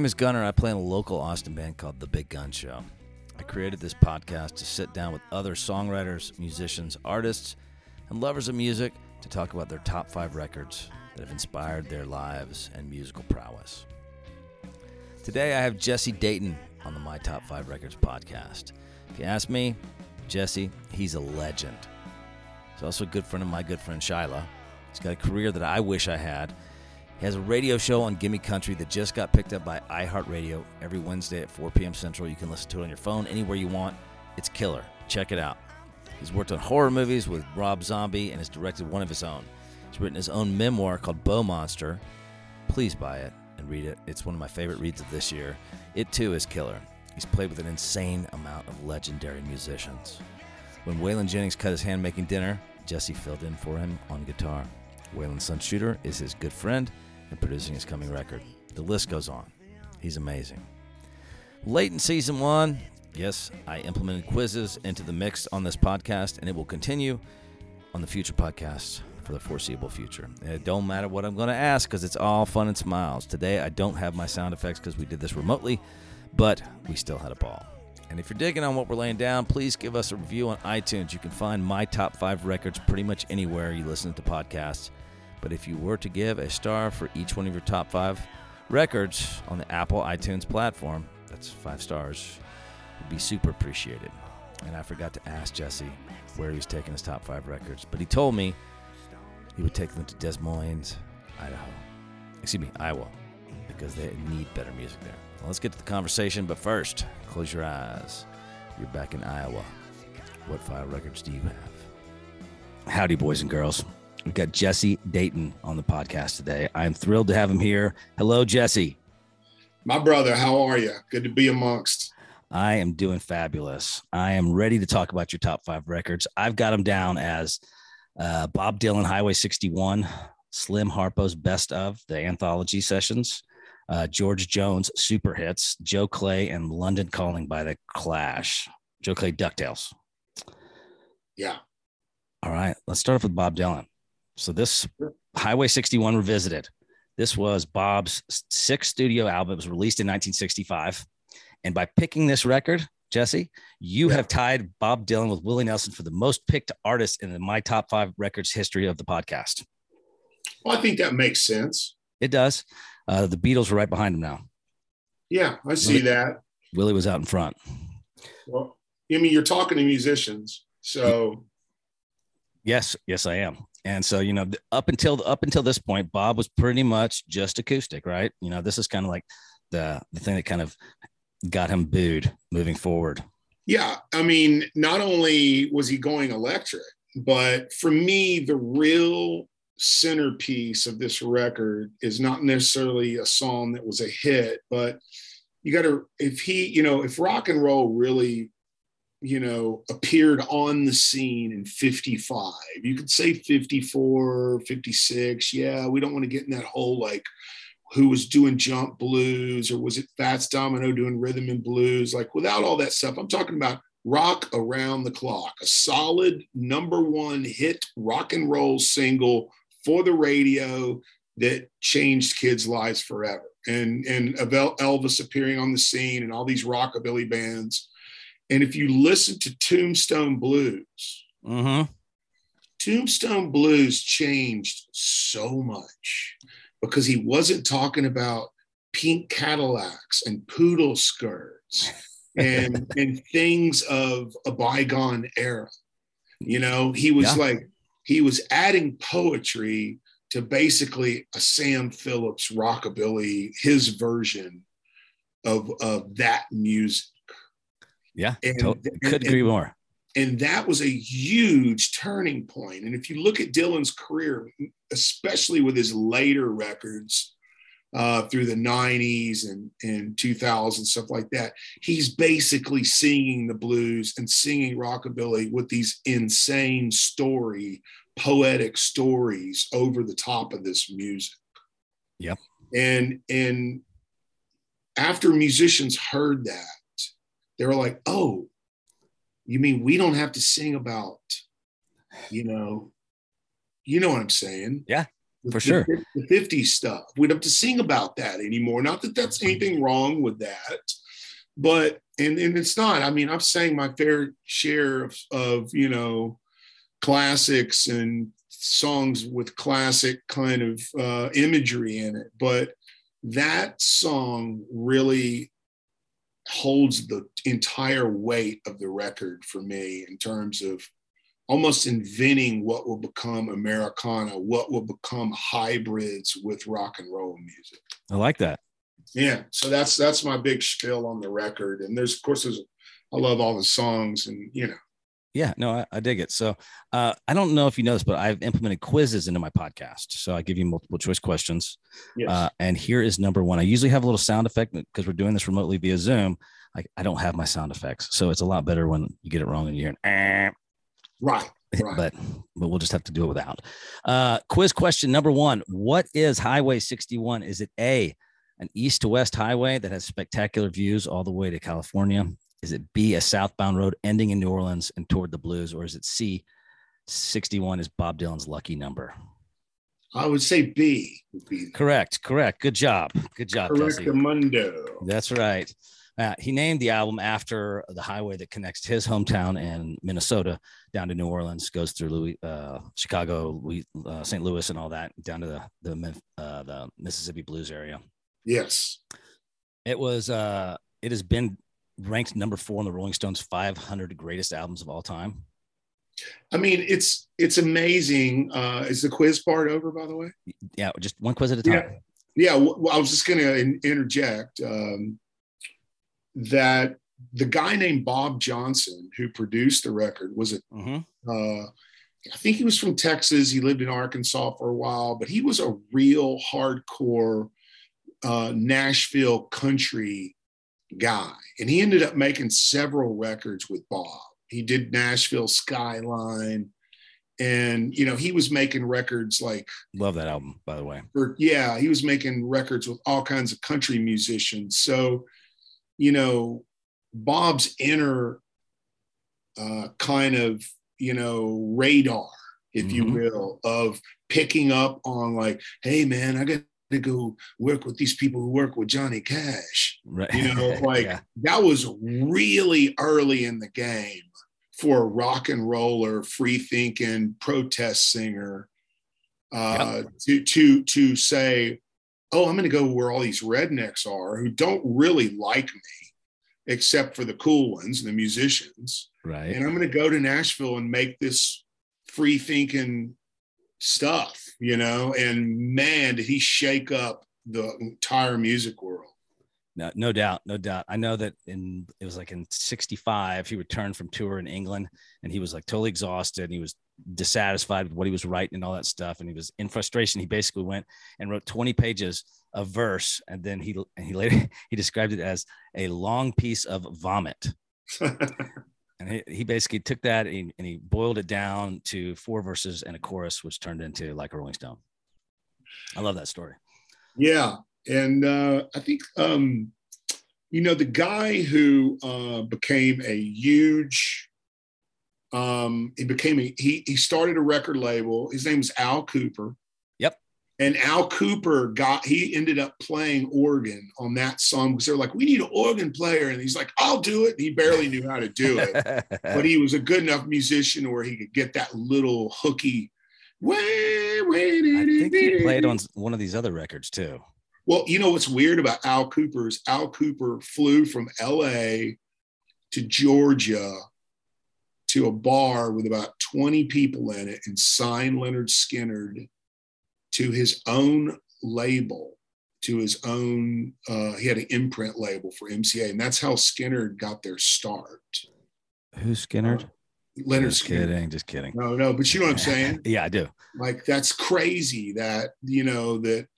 My name is Gunner. I play in a local Austin band called The Big Gun Show. I created this podcast to sit down with other songwriters, musicians, artists, and lovers of music to talk about their top five records that have inspired their lives and musical prowess. Today I have Jesse Dayton on the My Top 5 Records podcast. If you ask me, Jesse, he's a legend. He's also a good friend of my good friend Shyla. He's got a career that I wish I had. He has a radio show on Gimme Country that just got picked up by iHeartRadio every Wednesday at 4 p.m. Central. You can listen to it on your phone anywhere you want. It's killer. Check it out. He's worked on horror movies with Rob Zombie and has directed one of his own. He's written his own memoir called Beaumonster. Please buy it and read it. It's one of my favorite reads of this year. It too is killer. He's played with an insane amount of legendary musicians. When Waylon Jennings cut his hand making dinner, Jesse filled in for him on guitar. Waylon's son Shooter is his good friend and producing his coming record. The list goes on. He's amazing. Late in season one, yes, I implemented quizzes into the mix on this podcast, and it will continue on the future podcasts for the foreseeable future. It don't matter what I'm going to ask because it's all fun and smiles. Today, I don't have my sound effects because we did this remotely, but we still had a ball. And if you're digging on what we're laying down, please give us a review on iTunes. You can find my top five records pretty much anywhere you listen to podcasts. But if you were to give a star for each one of your top five records on the Apple iTunes platform, that's five stars, would be super appreciated. And I forgot to ask Jesse where he was taking his top five records, but he told me he would take them to Des Moines, Idaho. Excuse me, Iowa, because they need better music there. Well, let's get to the conversation, but first, close your eyes. You're back in Iowa. What five records do you have? Howdy, boys and girls. We've got Jesse Dayton on the podcast today. I'm thrilled to have him here. Hello, Jesse. My brother, how are you? Good to be amongst. I am doing fabulous. I am ready to talk about your top five records. I've got them down as uh, Bob Dylan, Highway 61, Slim Harpo's Best of, the anthology sessions, uh, George Jones, Super Hits, Joe Clay, and London Calling by the Clash. Joe Clay, DuckTales. Yeah. All right. Let's start off with Bob Dylan. So this Highway 61 Revisited. This was Bob's sixth studio album. It was released in 1965. And by picking this record, Jesse, you yeah. have tied Bob Dylan with Willie Nelson for the most picked artist in the My Top Five Records history of the podcast. Well, I think that makes sense. It does. Uh, the Beatles are right behind him now. Yeah, I see Willie, that. Willie was out in front. Well, I mean, you're talking to musicians, so. Yes, yes, I am. And so, you know, up until up until this point, Bob was pretty much just acoustic, right? You know, this is kind of like the the thing that kind of got him booed moving forward. Yeah, I mean, not only was he going electric, but for me, the real centerpiece of this record is not necessarily a song that was a hit, but you got to if he, you know, if rock and roll really you know, appeared on the scene in 55. You could say 54, 56. Yeah, we don't want to get in that whole like who was doing jump blues or was it Fats Domino doing rhythm and blues? Like without all that stuff, I'm talking about rock around the clock, a solid number one hit rock and roll single for the radio that changed kids' lives forever. And and Elvis appearing on the scene and all these rockabilly bands and if you listen to Tombstone Blues, mm-hmm. Tombstone Blues changed so much because he wasn't talking about pink Cadillacs and poodle skirts and and things of a bygone era. You know, he was yeah. like he was adding poetry to basically a Sam Phillips rockabilly, his version of of that music. Yeah, and, could agree more. And that was a huge turning point. And if you look at Dylan's career, especially with his later records uh, through the 90s and, and 2000, stuff like that, he's basically singing the blues and singing rockabilly with these insane story, poetic stories over the top of this music. Yep. And and after musicians heard that, they were like, oh, you mean we don't have to sing about, you know, you know what I'm saying? Yeah. for sure. The 50s stuff. We don't have to sing about that anymore. Not that that's anything wrong with that, but and and it's not. I mean, I've sang my fair share of, of you know classics and songs with classic kind of uh, imagery in it, but that song really holds the entire weight of the record for me in terms of almost inventing what will become Americana, what will become hybrids with rock and roll music. I like that. Yeah, so that's that's my big spiel on the record, and there's of course there's I love all the songs, and you know. Yeah, no, I, I dig it. So uh, I don't know if you know this, but I've implemented quizzes into my podcast. So I give you multiple choice questions. Yes. Uh, and here is number one. I usually have a little sound effect because we're doing this remotely via Zoom. I, I don't have my sound effects. So it's a lot better when you get it wrong and you're an, right. Right. but but we'll just have to do it without. Uh, quiz question number one: What is Highway 61? Is it A, an east to west highway that has spectacular views all the way to California? Is it B, a southbound road ending in New Orleans and toward the blues? Or is it C, 61 is Bob Dylan's lucky number? I would say B. Correct. Correct. Good job. Good job. Correct. Mundo. That's right. Uh, he named the album after the highway that connects his hometown and Minnesota down to New Orleans, goes through Louis, uh, Chicago, Louis, uh, St. Louis, and all that down to the the, uh, the Mississippi Blues area. Yes, it was. Uh, it has been ranked number four on the Rolling Stones 500 greatest albums of all time. I mean, it's it's amazing. Uh, is the quiz part over, by the way? Yeah, just one quiz at a time. Yeah, yeah well, I was just going to interject um, that the guy named Bob Johnson, who produced the record, was a. Mm-hmm. Uh, I think he was from Texas. He lived in Arkansas for a while, but he was a real hardcore uh, Nashville country guy. And he ended up making several records with Bob. He did Nashville Skyline. And, you know, he was making records like. Love that album, by the way. Or, yeah, he was making records with all kinds of country musicians. So, you know, Bob's inner uh, kind of, you know, radar, if mm-hmm. you will, of picking up on like, hey, man, I got to go work with these people who work with Johnny Cash. Right. You know, like yeah. that was really early in the game for a rock and roller, free thinking protest singer uh, yep. to to to say, "Oh, I'm going to go where all these rednecks are who don't really like me, except for the cool ones, the musicians." Right. And I'm going to go to Nashville and make this free thinking stuff, you know, and man, did he shake up the entire music world. No, no doubt, no doubt. I know that in it was like in '65, he returned from tour in England, and he was like totally exhausted. And he was dissatisfied with what he was writing and all that stuff, and he was in frustration. He basically went and wrote 20 pages of verse, and then he and he later he described it as a long piece of vomit. and he, he basically took that and, and, he boiled it down to four verses and a chorus which turned into like a rolling stone. I love that story. Yeah. And uh, i think um, you know the guy who uh, became a huge um, he became a he, he started a record label. His name was al kooper and Al Kooper got he ended up playing organ on that song because they're like, we need an organ player, and he's like, I'll do it. And he barely knew how to do it, but he was a good enough musician where he could get that little hooky. Way, way, I think he played on one of these other records too. Well, you know what's weird about Al Kooper is Al Kooper flew from L.A. to Georgia to a bar with about 20 people in it and signed Lynyrd Skynyrd to his own label, to his own, uh, he had an imprint label for MCA, and that's how Skynyrd got their start. Who's Skynyrd? Uh, Lynyrd just Skynyrd. kidding, just kidding. No, no, but you know what I'm saying? yeah, I do. Like that's crazy that you know that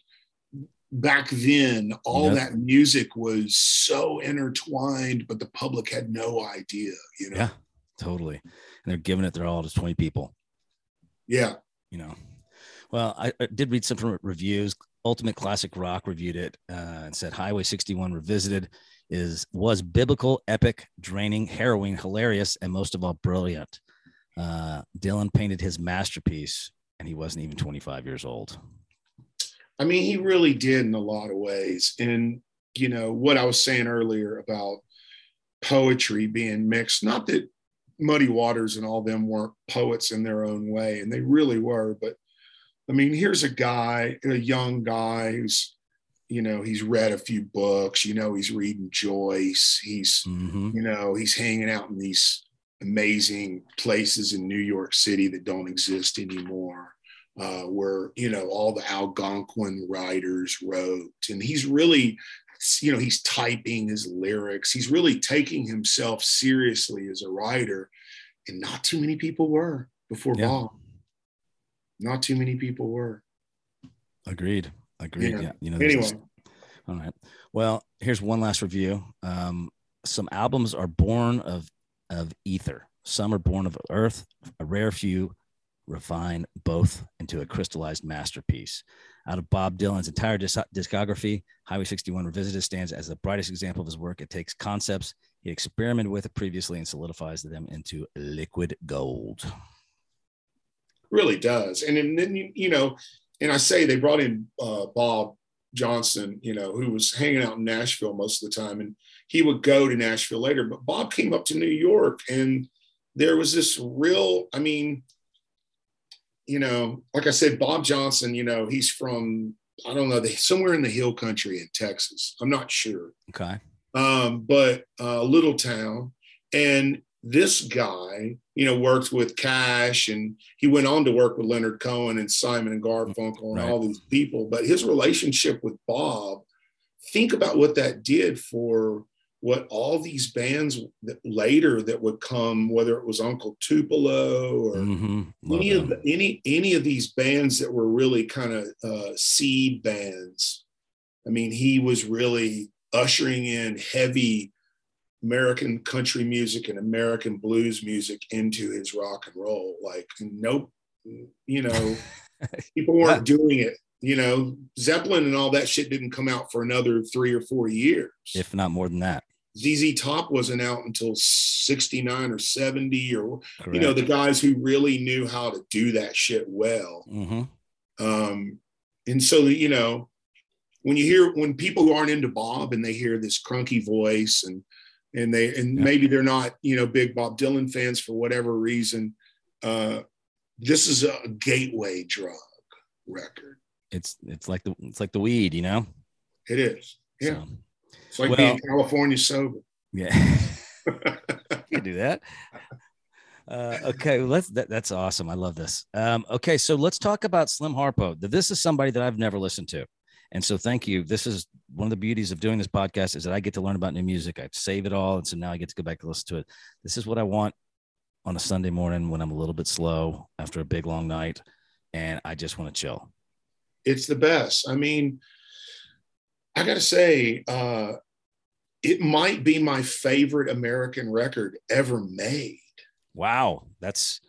back then all yep. that music was so intertwined, but the public had no idea. You know? Yeah, totally. And they're giving it their all to 20 people. Yeah. You know, well, I, I did read some from reviews. Ultimate Classic Rock reviewed it uh, and said Highway 61 Revisited is was biblical, epic, draining, harrowing, hilarious, and most of all, brilliant. Uh, Dylan painted his masterpiece, and he wasn't even 25 years old. I mean, he really did in a lot of ways. And, you know, what I was saying earlier about poetry being mixed, not that Muddy Waters and all them weren't poets in their own way, and they really were, but I mean, here's a guy, a young guy who's, you know, he's read a few books, you know, he's reading Joyce, he's, mm-hmm. you know, he's hanging out in these amazing places in New York City that don't exist anymore uh, where you know all the Algonquin writers wrote, and he's really, you know, he's typing his lyrics. He's really taking himself seriously as a writer, and not too many people were before yeah. Bob. Not too many people were. Agreed. Agreed. Yeah. yeah. You know. Anyway. This, all right. Well, here's one last review. Um, some albums are born of of ether. Some are born of earth. A rare few refine both into a crystallized masterpiece. Out of Bob Dylan's entire disc- discography, Highway 61 Revisited stands as the brightest example of his work. It takes concepts he experimented with previously and solidifies them into liquid gold. Really does. And then, you know, and I say they brought in uh, Bob Johnson, you know, who was hanging out in Nashville most of the time. And he would go to Nashville later. But Bob came up to New York and there was this real, I mean, you know, like I said, Bob Johnson, you know, he's from, I don't know, somewhere in the hill country in Texas. I'm not sure. Okay. Um, but a uh, little town. And this guy, you know, worked with Cash and he went on to work with Leonard Cohen and Simon and Garfunkel and right. all these people. But his relationship with Bob, think about what that did for what all these bands that later that would come, whether it was Uncle Tupelo or mm-hmm. any of the, any any of these bands that were really kind of uh, seed bands. I mean, he was really ushering in heavy American country music and American blues music into his rock and roll. Like, nope, you know, people weren't doing it. You know, Zeppelin and all that shit didn't come out for another three or four years, if not more than that. ZZ Top wasn't out until 69 or 70 or Correct. you know the guys who really knew how to do that shit well. Mm-hmm. Um, and so you know when you hear when people who aren't into Bob and they hear this crunky voice and and they and yeah. maybe they're not you know big Bob Dylan fans for whatever reason, uh, this is a gateway drug record. It's it's like the it's like the weed, you know. It is. Yeah. So. It's like well, being California sober. Yeah. you do that. Uh, okay, let's. That, that's awesome. I love this. Um, okay, so let's talk about Slim Harpo. This is somebody that I've never listened to, and so thank you. This is one of the beauties of doing this podcast is that I get to learn about new music. I save it all, and so now I get to go back and listen to it. This is what I want on a Sunday morning when I'm a little bit slow after a big long night, and I just want to chill. It's the best. I mean, I got to say, uh, it might be my favorite American record ever made. Wow, that's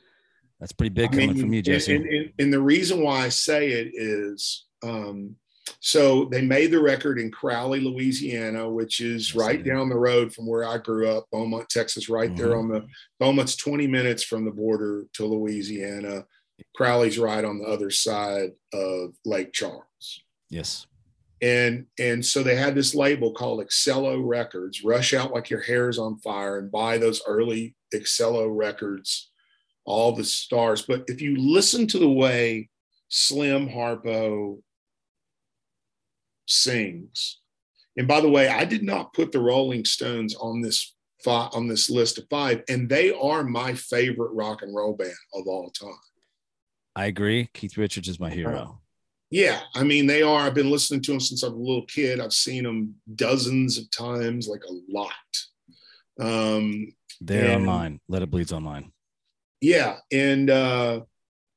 that's pretty big coming mean, from you, Jesse. And, and, and, the reason why I say it is, um, so they made the record in Crowley, Louisiana, which is right down the road from where I grew up, Beaumont, Texas, right mm-hmm. there on the Beaumont's 20 minutes from the border to Louisiana. Crowley's right on the other side of Lake Charles. Yes and and so they had this label called Excello Records. Rush out like your hair is on fire and buy those early Excello records, all the stars. But if you listen to the way Slim Harpo sings, and by the way, I did not put the Rolling Stones on this on this list of five, and they are my favorite rock and roll band of all time. I agree. Keith Richards is my hero. Yeah, I mean they are. I've been listening to them since I was a little kid. I've seen them dozens of times, like a lot. Um, They're and, online. Let It Bleed's online. Yeah, and uh,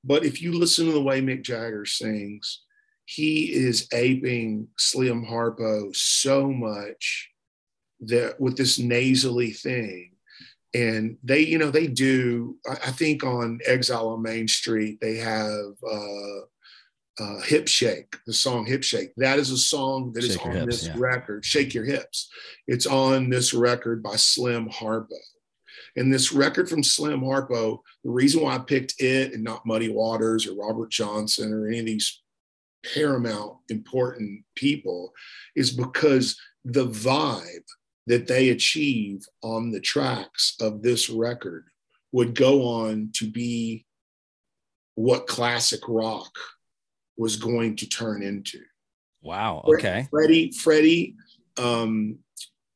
but if you listen to the way Mick Jagger sings, he is aping Slim Harpo so much that with this nasally thing and they you know they do i think on exile on main street they have uh uh, Hip Shake, the song Hip Shake. That is a song that Shake is on hips, this yeah. record, Shake Your Hips. It's on this record by Slim Harpo. And this record from Slim Harpo, the reason why I picked it and not Muddy Waters or Robert Johnson or any of these paramount important people is because the vibe that they achieve on the tracks of this record would go on to be what classic rock was going to turn into. Wow. Okay. Freddie, Freddie um,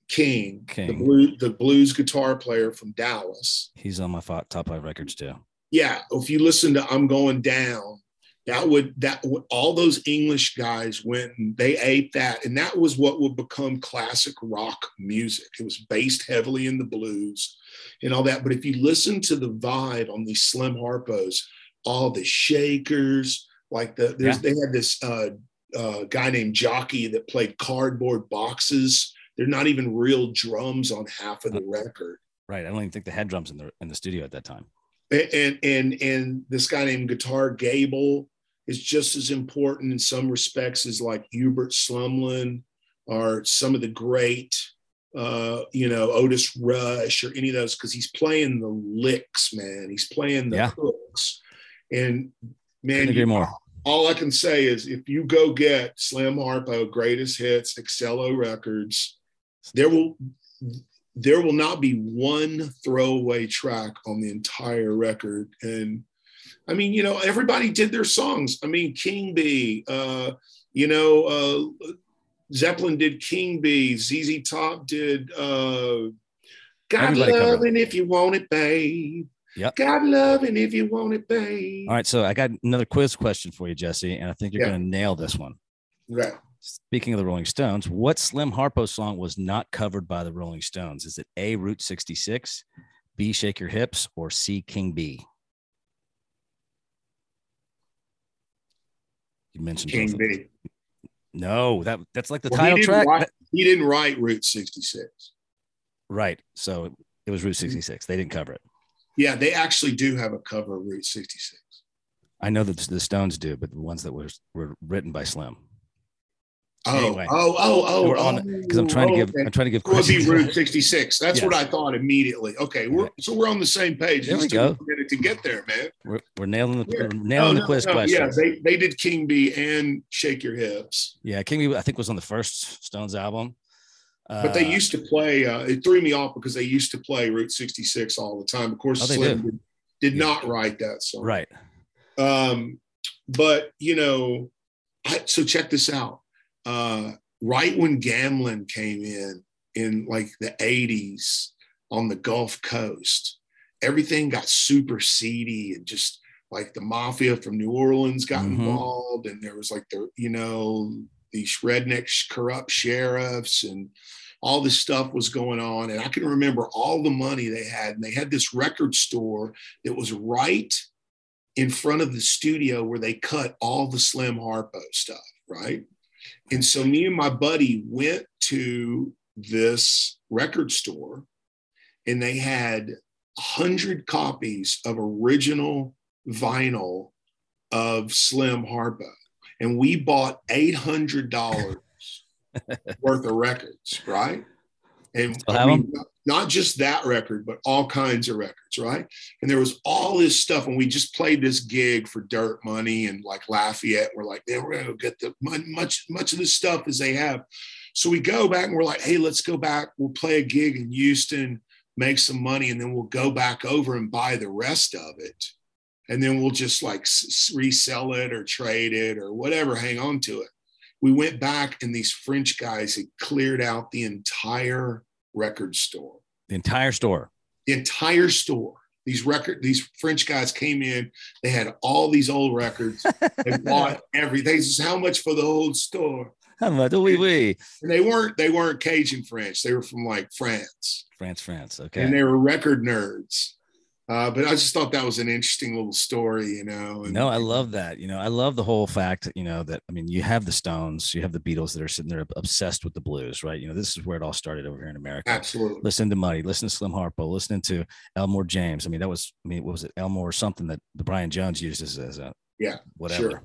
King, King. The, blues, the blues guitar player from Dallas. He's on my top five records too. Yeah. If you listen to I'm Going Down, that would that would, all those english guys went and they ate that and that was what would become classic rock music. It was based heavily in the blues and all that but if you listen to the vibe on these slim harpos all the shakers like the there's yeah. they had this uh, uh, guy named jockey that played cardboard boxes. They're not even real drums on half of the record. right i don't even think they had drums in the in the studio at that time. And and and this guy named Guitar Gable is just as important in some respects as like Hubert Sumlin or some of the great, uh, you know, Otis Rush or any of those because he's playing the licks, man. He's playing the yeah. hooks, and man, agree more. All I can say is if you go get Slim Harpo greatest hits, Excello Records, there will there will not be one throwaway track on the entire record. And I mean, you know, everybody did their songs. I mean, King Bee, uh, you know, uh, Zeppelin did King Bee, ZZ Top did uh, God loving if you want it, babe. Yep. God loving if you want it, babe. All right. So I got another quiz question for you, Jesse, and I think you're yeah. going to nail this one. Right. Speaking of the Rolling Stones, what Slim Harpo song was not covered by the Rolling Stones? Is it A, Route 66, B, Shake Your Hips, or C, King Bee? You mentioned King Bee. No, that that's like the well, title he track. Right, he didn't write Route 66. Right. So it was Route mm-hmm. 66. They didn't cover it. Yeah, they actually do have a cover of Route 66. I know that the Stones do, but the ones that were were written by Slim. Oh, anyway, oh, oh, oh, oh, because I'm trying to give, okay. I'm trying to give. Would be Route 66. That's yes. what I thought immediately. Okay, we're so we're on the same page. There we go. To get there, man. We're, we're nailing the yeah. we're nailing no, the quiz no, question. Yeah, they they did King Bee and Shake Your Hips. Yeah, King Bee I think was on the first Stones album. Uh, but they uh, used to play. Uh, it threw me off because they used to play Route 66 all the time. Of course, oh, Slim did, did yeah. not write that song. Right. Um, but you know, I, so check this out. Uh, right when gambling came in in like the 80s on the Gulf Coast, everything got super seedy and just like the mafia from New Orleans got mm-hmm. involved, and there was like the you know these redneck corrupt sheriffs and all this stuff was going on. And I can remember all the money they had, and they had this record store that was right in front of the studio where they cut all the Slim Harpo stuff, right? And so me and my buddy went to this record store and they had 100 copies of original vinyl of Slim Harpo. And we bought $800 worth of records, right? And I mean, not just that record, but all kinds of records, right? And there was all this stuff, and we just played this gig for dirt money and like Lafayette. We're like, man, we're gonna get the much much of this stuff as they have. So we go back and we're like, hey, let's go back. We'll play a gig in Houston, make some money, and then we'll go back over and buy the rest of it. And then we'll just like resell it or trade it or whatever, hang on to it we went back and these French guys had cleared out the entire record store. The entire store. The entire store. These record, these French guys came in. They had all these old records. They bought everything. This is how much for the old store. How much? Oui, oui. And they weren't. They weren't Cajun French. They were from like France. France, France. Okay. And they were record nerds. Uh, but I just thought that was an interesting little story, you know. And, no, I love that. You know, I love the whole fact, you know, that I mean, you have the Stones, you have the Beatles that are sitting there obsessed with the blues, right? You know, this is where it all started over here in America. Absolutely. Listen to Muddy, listen to Slim Harpo, listening to Elmore James. I mean, that was, I mean, what was it, Elmore or something that the Brian Jones used as, as a yeah, whatever. Sure.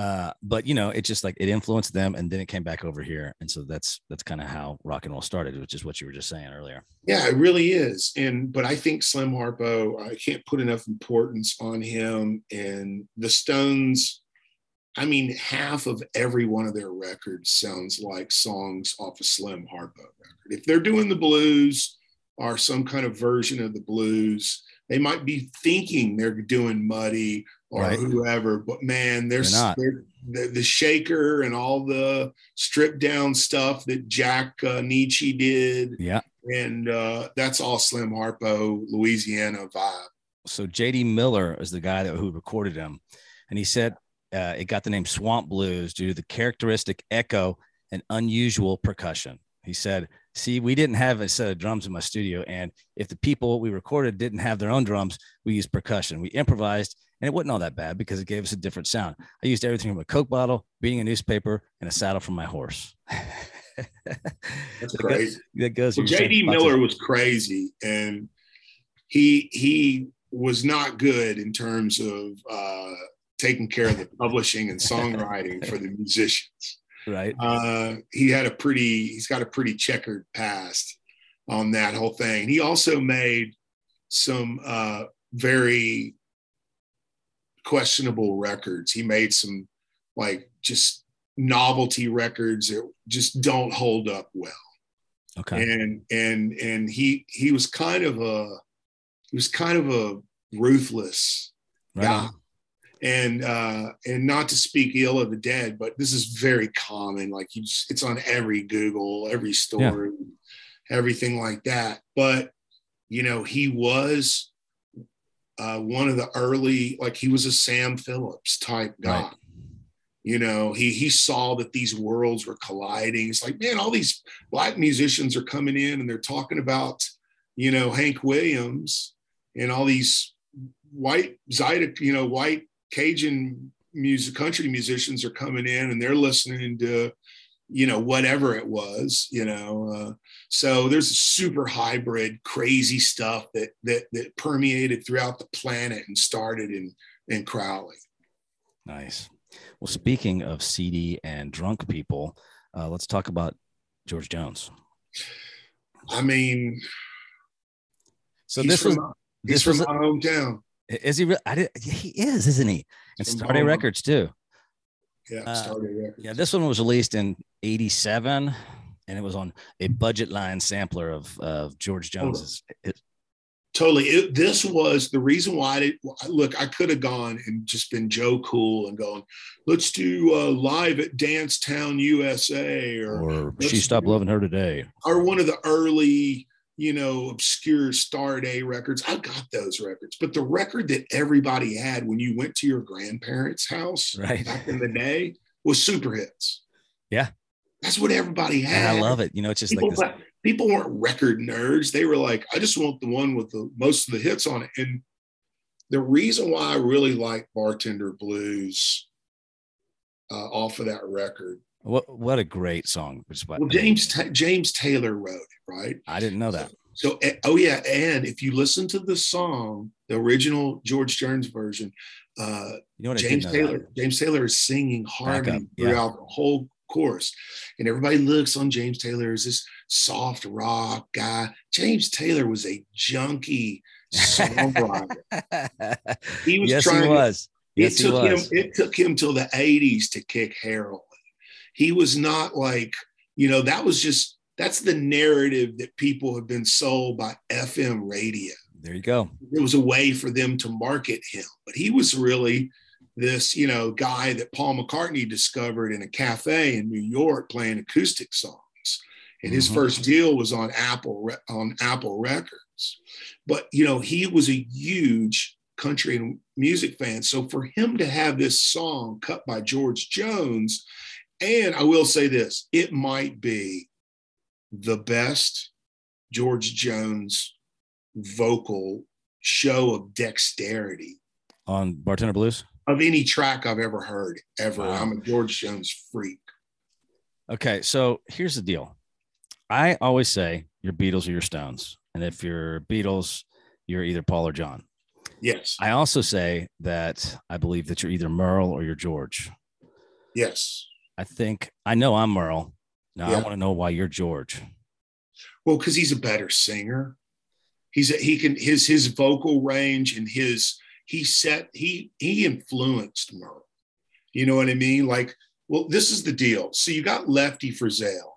Uh, but you know, it just like it influenced them, and then it came back over here, and so that's that's kind of how rock and roll started, which is what you were just saying earlier. Yeah, it really is. And but I think Slim Harpo, I can't put enough importance on him. And the Stones I mean, half of every one of their records sounds like songs off a Slim Harpo record. If they're doing the blues or some kind of version of the blues, they might be thinking they're doing Muddy or right. whoever, but man, there's the, the, shaker and all the stripped down stuff that Jack uh, Nitzsche did. Yeah. And uh, that's all Slim Harpo, Louisiana vibe. So JD Miller is the guy that who recorded him. And he said uh, it got the name Swamp Blues due to the characteristic echo and unusual percussion. He said, See, we didn't have a set of drums in my studio. And if the people we recorded didn't have their own drums, we used percussion. We improvised, and it wasn't all that bad because it gave us a different sound. I used everything from a Coke bottle, beating a newspaper, and a saddle from my horse. That's crazy. That goes. Well, JD Miller was crazy, and he he was not good in terms of uh, taking care of the publishing and songwriting for the musicians. Right. Uh, he had a pretty, he's got a pretty checkered past on that whole thing. He also made some uh, very questionable records. He made some like just novelty records that just don't hold up well. Okay. And and and he he was kind of a he was kind of a ruthless right guy. On and uh, and not to speak ill of the dead, but this is very common. Like you, just, it's on every Google, every story, yeah. everything like that. But you know, he was uh, one of the early, like he was a Sam Phillips type guy. Right. You know, he he saw that these worlds were colliding. It's like, man, all these black musicians are coming in and they're talking about, you know, Hank Williams and all these white Zydeco, you know, white Cajun music, country musicians are coming in and they're listening to, you know, whatever it was, you know. Uh, so there's a super hybrid, crazy stuff that that that permeated throughout the planet and started in in Crowley. Nice. Well, speaking of seedy and drunk people, uh, let's talk about George Jones. I mean, so this from, was this from my hometown. Is he? Re- I did. He is, isn't he? And Starday Records too. Yeah, uh, Starday Records. Yeah, this one was released in '87, and it was on a budget line sampler of of George Jones's. Totally. It, this was the reason why I did. Look, I could have gone and just been Joe Cool and going, let's do uh, live at Dance Town USA, or, or she stopped loving her today, or one of the early you know, obscure Starday records. I got those records, but the record that everybody had when you went to your grandparents' house right. back in the day was super hits. Yeah. That's what everybody had. And I love it. You know, it's just people, like this. people weren't record nerds. They were like, I just want the one with the most of the hits on it. And the reason why I really like Bartender Blues uh, off of that record what what a great song! Well, James James Taylor wrote it, right? I didn't know that. So, so, oh yeah, and if you listen to the song, the original George Jones version, uh, you know James Taylor that. James Taylor is singing harmony yeah. throughout the whole course, and everybody looks on James Taylor as this soft rock guy. James Taylor was a junkie songwriter. he was yes, trying. He was. Yes, it took him. It took him till the '80s to kick heroin he was not like, you know, that was just that's the narrative that people have been sold by FM radio. There you go. It was a way for them to market him, but he was really this, you know, guy that Paul McCartney discovered in a cafe in New York playing acoustic songs. And his mm-hmm. first deal was on Apple on Apple Records. But you know, he was a huge country and music fan. So for him to have this song cut by George Jones and I will say this it might be the best George Jones vocal show of dexterity on Bartender Blues of any track I've ever heard, ever. Wow. I'm a George Jones freak. Okay, so here's the deal. I always say your Beatles or your Stones. And if you're Beatles, you're either Paul or John. Yes. I also say that I believe that you're either Merle or you're George. Yes. I think I know I'm Merle. Now yeah. I want to know why you're George. Well, because he's a better singer. He's a, he can his his vocal range and his he set he he influenced Merle. You know what I mean? Like, well, this is the deal. So you got Lefty Frizzell.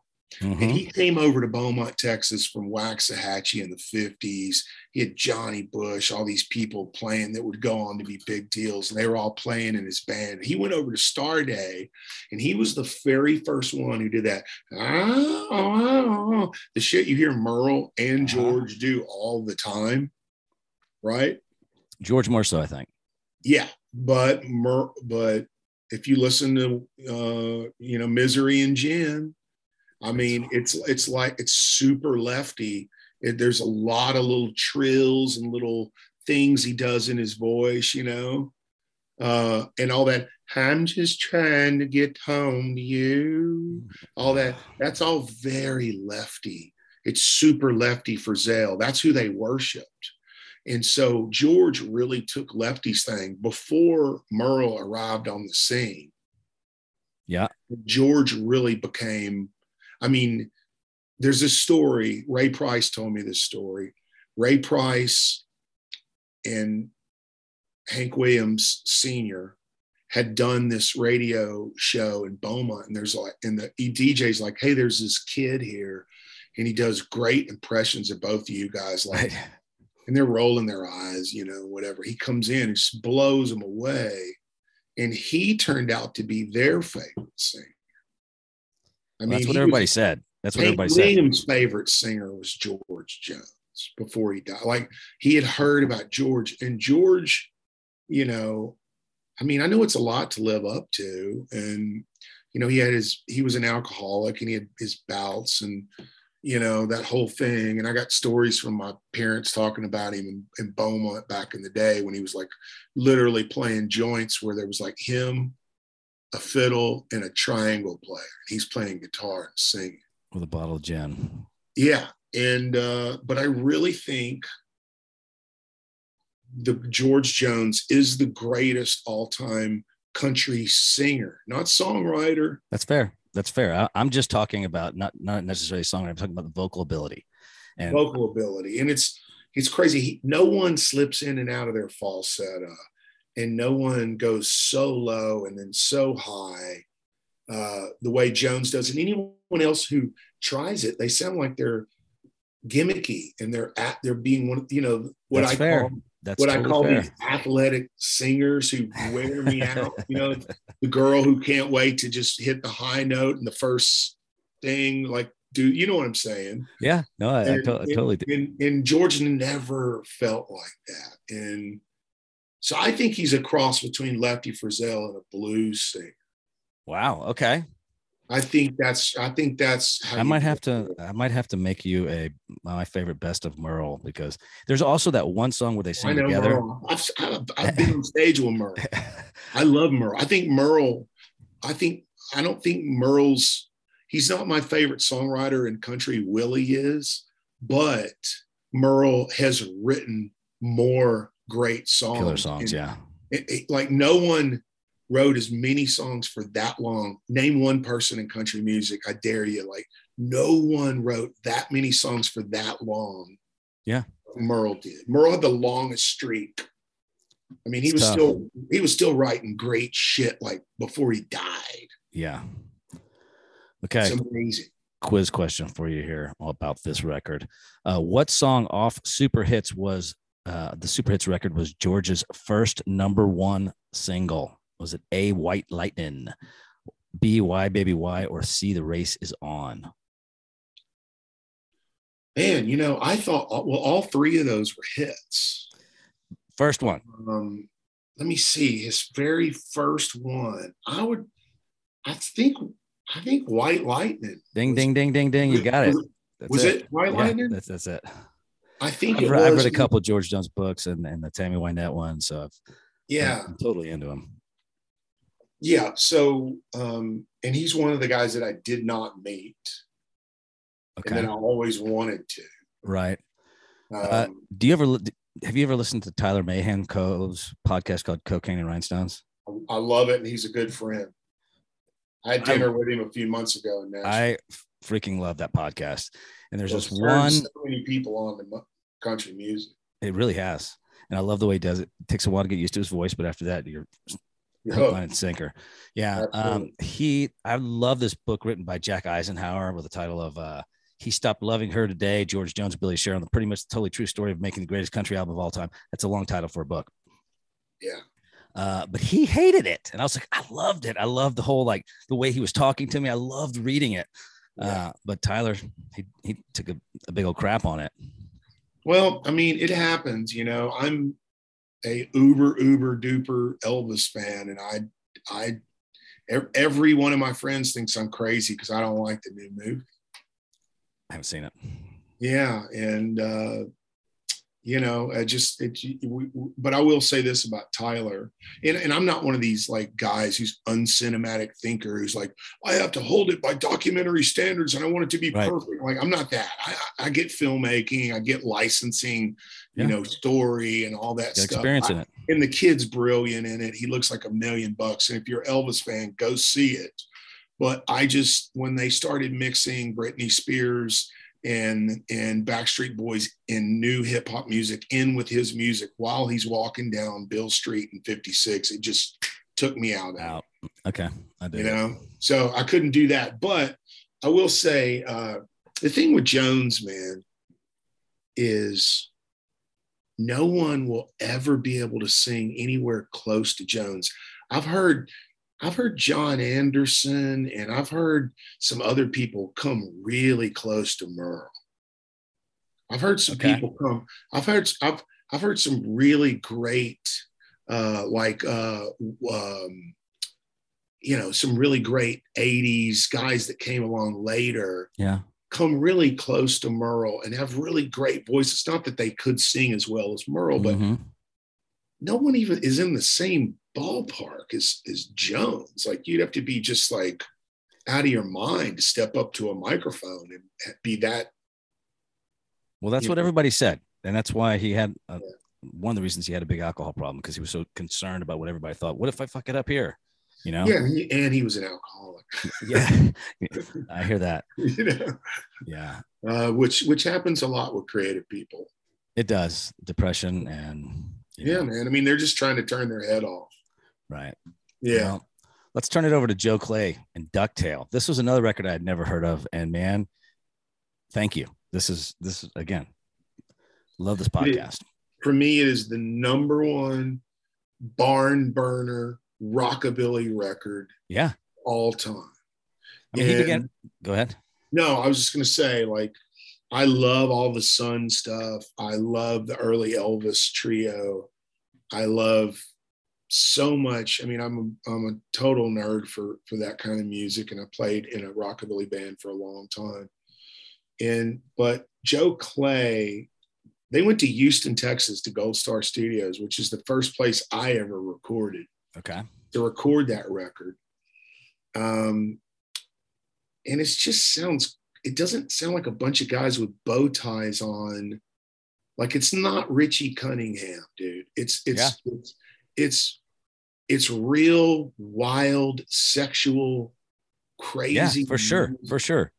Mhm. And he came over to Beaumont, Texas from Waxahachie in the 50s. He had Johnny Bush, all these people playing that would go on to be big deals, and they were all playing in his band. He went over to Starday, and he was the very first one who did that. "Ah, ah, ah," The shit you hear Merle and Uh-huh. George do all the time, right? George more so, I think. Yeah, but Mer, but if you listen to uh, you know Misery and Gin, I mean it's it's like it's super lefty. It, there's a lot of little trills and little things he does in his voice, you know, uh, and all that. I'm just trying to get home to you. All that. That's all very lefty. It's super lefty Frizzell. That's who they worshipped. And so George really took Lefty's thing before Merle arrived on the scene. Yeah. George really became, I mean, there's this story. Ray Price told me this story. Ray Price and Hank Williams Sr. had done this radio show in Beaumont, and there's like, and the DJ's like, hey, there's this kid here, and he does great impressions of both of you guys. Like, Right. and they're rolling their eyes, you know, whatever. He comes in and just blows them away. And he turned out to be their favorite singer. I Well, that's what everybody was, said. That's what Hank everybody said. Williams' favorite singer was George Jones before he died. Like he had heard about George, and George, you know, I mean, I know it's a lot to live up to. And, you know, he had his, he was an alcoholic and he had his bouts and, you know, that whole thing. And I got stories from my parents talking about him in, in Beaumont back in the day when he was like literally playing joints where there was like him, a fiddle, and a triangle player. He's playing guitar and singing. With a bottle of gin. Yeah. And, uh, but I really think the George Jones is the greatest all time country singer, not songwriter. That's fair. That's fair. I, I'm just talking about not not necessarily song. I'm talking about the vocal ability. And vocal ability. And it's it's crazy. He, no one slips in and out of their falsetto, and no one goes so low and then so high uh, the way Jones does. And anyone else who tries it, they sound like they're gimmicky and they're at they're being one. Of, you know what That's I fair. call that's what totally I call fair. these athletic singers who wear me out. You know, the girl who can't wait to just hit the high note in the first thing, like do you know what I'm saying? Yeah. No, I, I, to- I totally do. And, and George never felt like that. And so I think he's a cross between Lefty Frizzell and a blues singer. Wow. Okay. I think that's I think that's I might have to I might have to make you a my favorite best of Merle because there's also that one song where they I sing know together. Merle. I've, I've, I've been on stage with Merle. I love Merle. I think Merle, I think, I don't think Merle's, he's not my favorite songwriter in country. Willie is, but Merle has written more great songs. Killer songs. And Yeah. it- it- like no one wrote as many songs for that long. Name one person in country music. I dare you. Like no one wrote that many songs for that long. Yeah. Merle did. Merle had the longest streak. I mean, he It's was tough. still he was still writing great shit like before he died. Yeah. Okay. It's amazing. quiz question for you here about this record. Uh, what song off Super Hits was uh, the Super Hits record was George's first number one single? Was it A White Lightning, B Why Baby Why, or C The Race Is On? Man, you know, I thought well, all three of those were hits. First one. um, let me see his very first one. I would, I think, I think White Lightning. Ding was- ding ding ding ding. You got it. Was, That's was it White Yeah, Lightning? that's that's it. I think I've it read, was. I've read a couple of George Jones books and, and the Tammy Wynette one, so I've, Yeah, I'm totally into him. Yeah. So, um, and he's one of the guys that I did not meet, and Okay, that I always wanted to. right. Um, Uh, Do you ever have you ever listened to Tyler Mahan Coe's podcast called Cocaine and Rhinestones? I love it, and he's a good friend. I had I- dinner with him a few months ago Nashville. I freaking love that podcast. And there's There's this one, so many people on the country music. it really has. And I love the way he does it. it. takes a while to get used to his voice, but after that, you're hook, line, and sinker. Yeah. Um, he, I love this book written by Jack Isenhour with the title of uh, He Stopped Loving Her Today, George Jones, Billy Sherrill, the pretty much totally true story of making the greatest country album of all time. That's a long title for a book. Yeah. Uh, but he hated it. And I was like, I loved it. I loved the whole, like the way he was talking to me. I loved reading it. Yeah. Uh, but Tyler, he, he took a, a big old crap on it. Well, I mean, it happens, you know, I'm a uber, uber duper Elvis fan. And I, I, every one of my friends thinks I'm crazy because I don't like the new movie. I haven't seen it. Yeah. And, uh, you know i just it but i will say this about tyler and, and i'm not one of these like guys who's uncinematic thinker who's like i have to hold it by documentary standards and i want it to be right. perfect like i'm not that i, I get filmmaking i get licensing yeah. you know story and all that stuff experience in it and the kid's brilliant in it he looks like a million bucks and if you're elvis fan go see it but i just when they started mixing britney spears and and Backstreet Boys in new hip hop music in with his music while he's walking down Beale Street in 56. It just took me out. Out. Okay. I did. You know, so I couldn't do that. But I will say uh, the thing with Jones, man, is no one will ever be able to sing anywhere close to Jones. I've heard I've heard John Anderson and I've heard some other people come really close to Merle. I've heard some okay. people come. I've heard I've I've heard some really great uh like uh um you know some really great 80s guys that came along later. Yeah. Come really close to Merle and have really great voices. Not that they could sing as well as Merle, but mm-hmm. no one even is in the same ballpark as as Jones. Like you'd have to be just like out of your mind to step up to a microphone and be that. Well, that's what know. everybody said, and that's why he had a, yeah. one of the reasons he had a big alcohol problem because he was so concerned about what everybody thought. What if I fuck it up here? You know? Yeah, and he was an alcoholic. yeah, I hear that. you know? Yeah. Uh, which which happens a lot with creative people. It does depression and yeah, know. man. I mean, they're just trying to turn their head off. Right. Yeah. Well, let's turn it over to Joe Clay and Ducktail. This was another record I had never heard of. And man, thank you. This is this is again, love this podcast. It, for me, it is the number one barn burner rockabilly record. Yeah. All time. I mean, and, began, go ahead. No, I was just gonna say, like, I love all the Sun stuff. I love the early Elvis trio. I love so much. I mean, I'm a, I'm a total nerd for for that kind of music, and I played in a rockabilly band for a long time. And but Joe Clay, they went to Houston, Texas, to Gold Star Studios, which is the first place I ever recorded. Okay. To record that record, um, and it just sounds. It doesn't sound like a bunch of guys with bow ties on. Like it's not Richie Cunningham, dude. It's it's yeah. it's it's it's real wild sexual crazy yeah, for sure for sure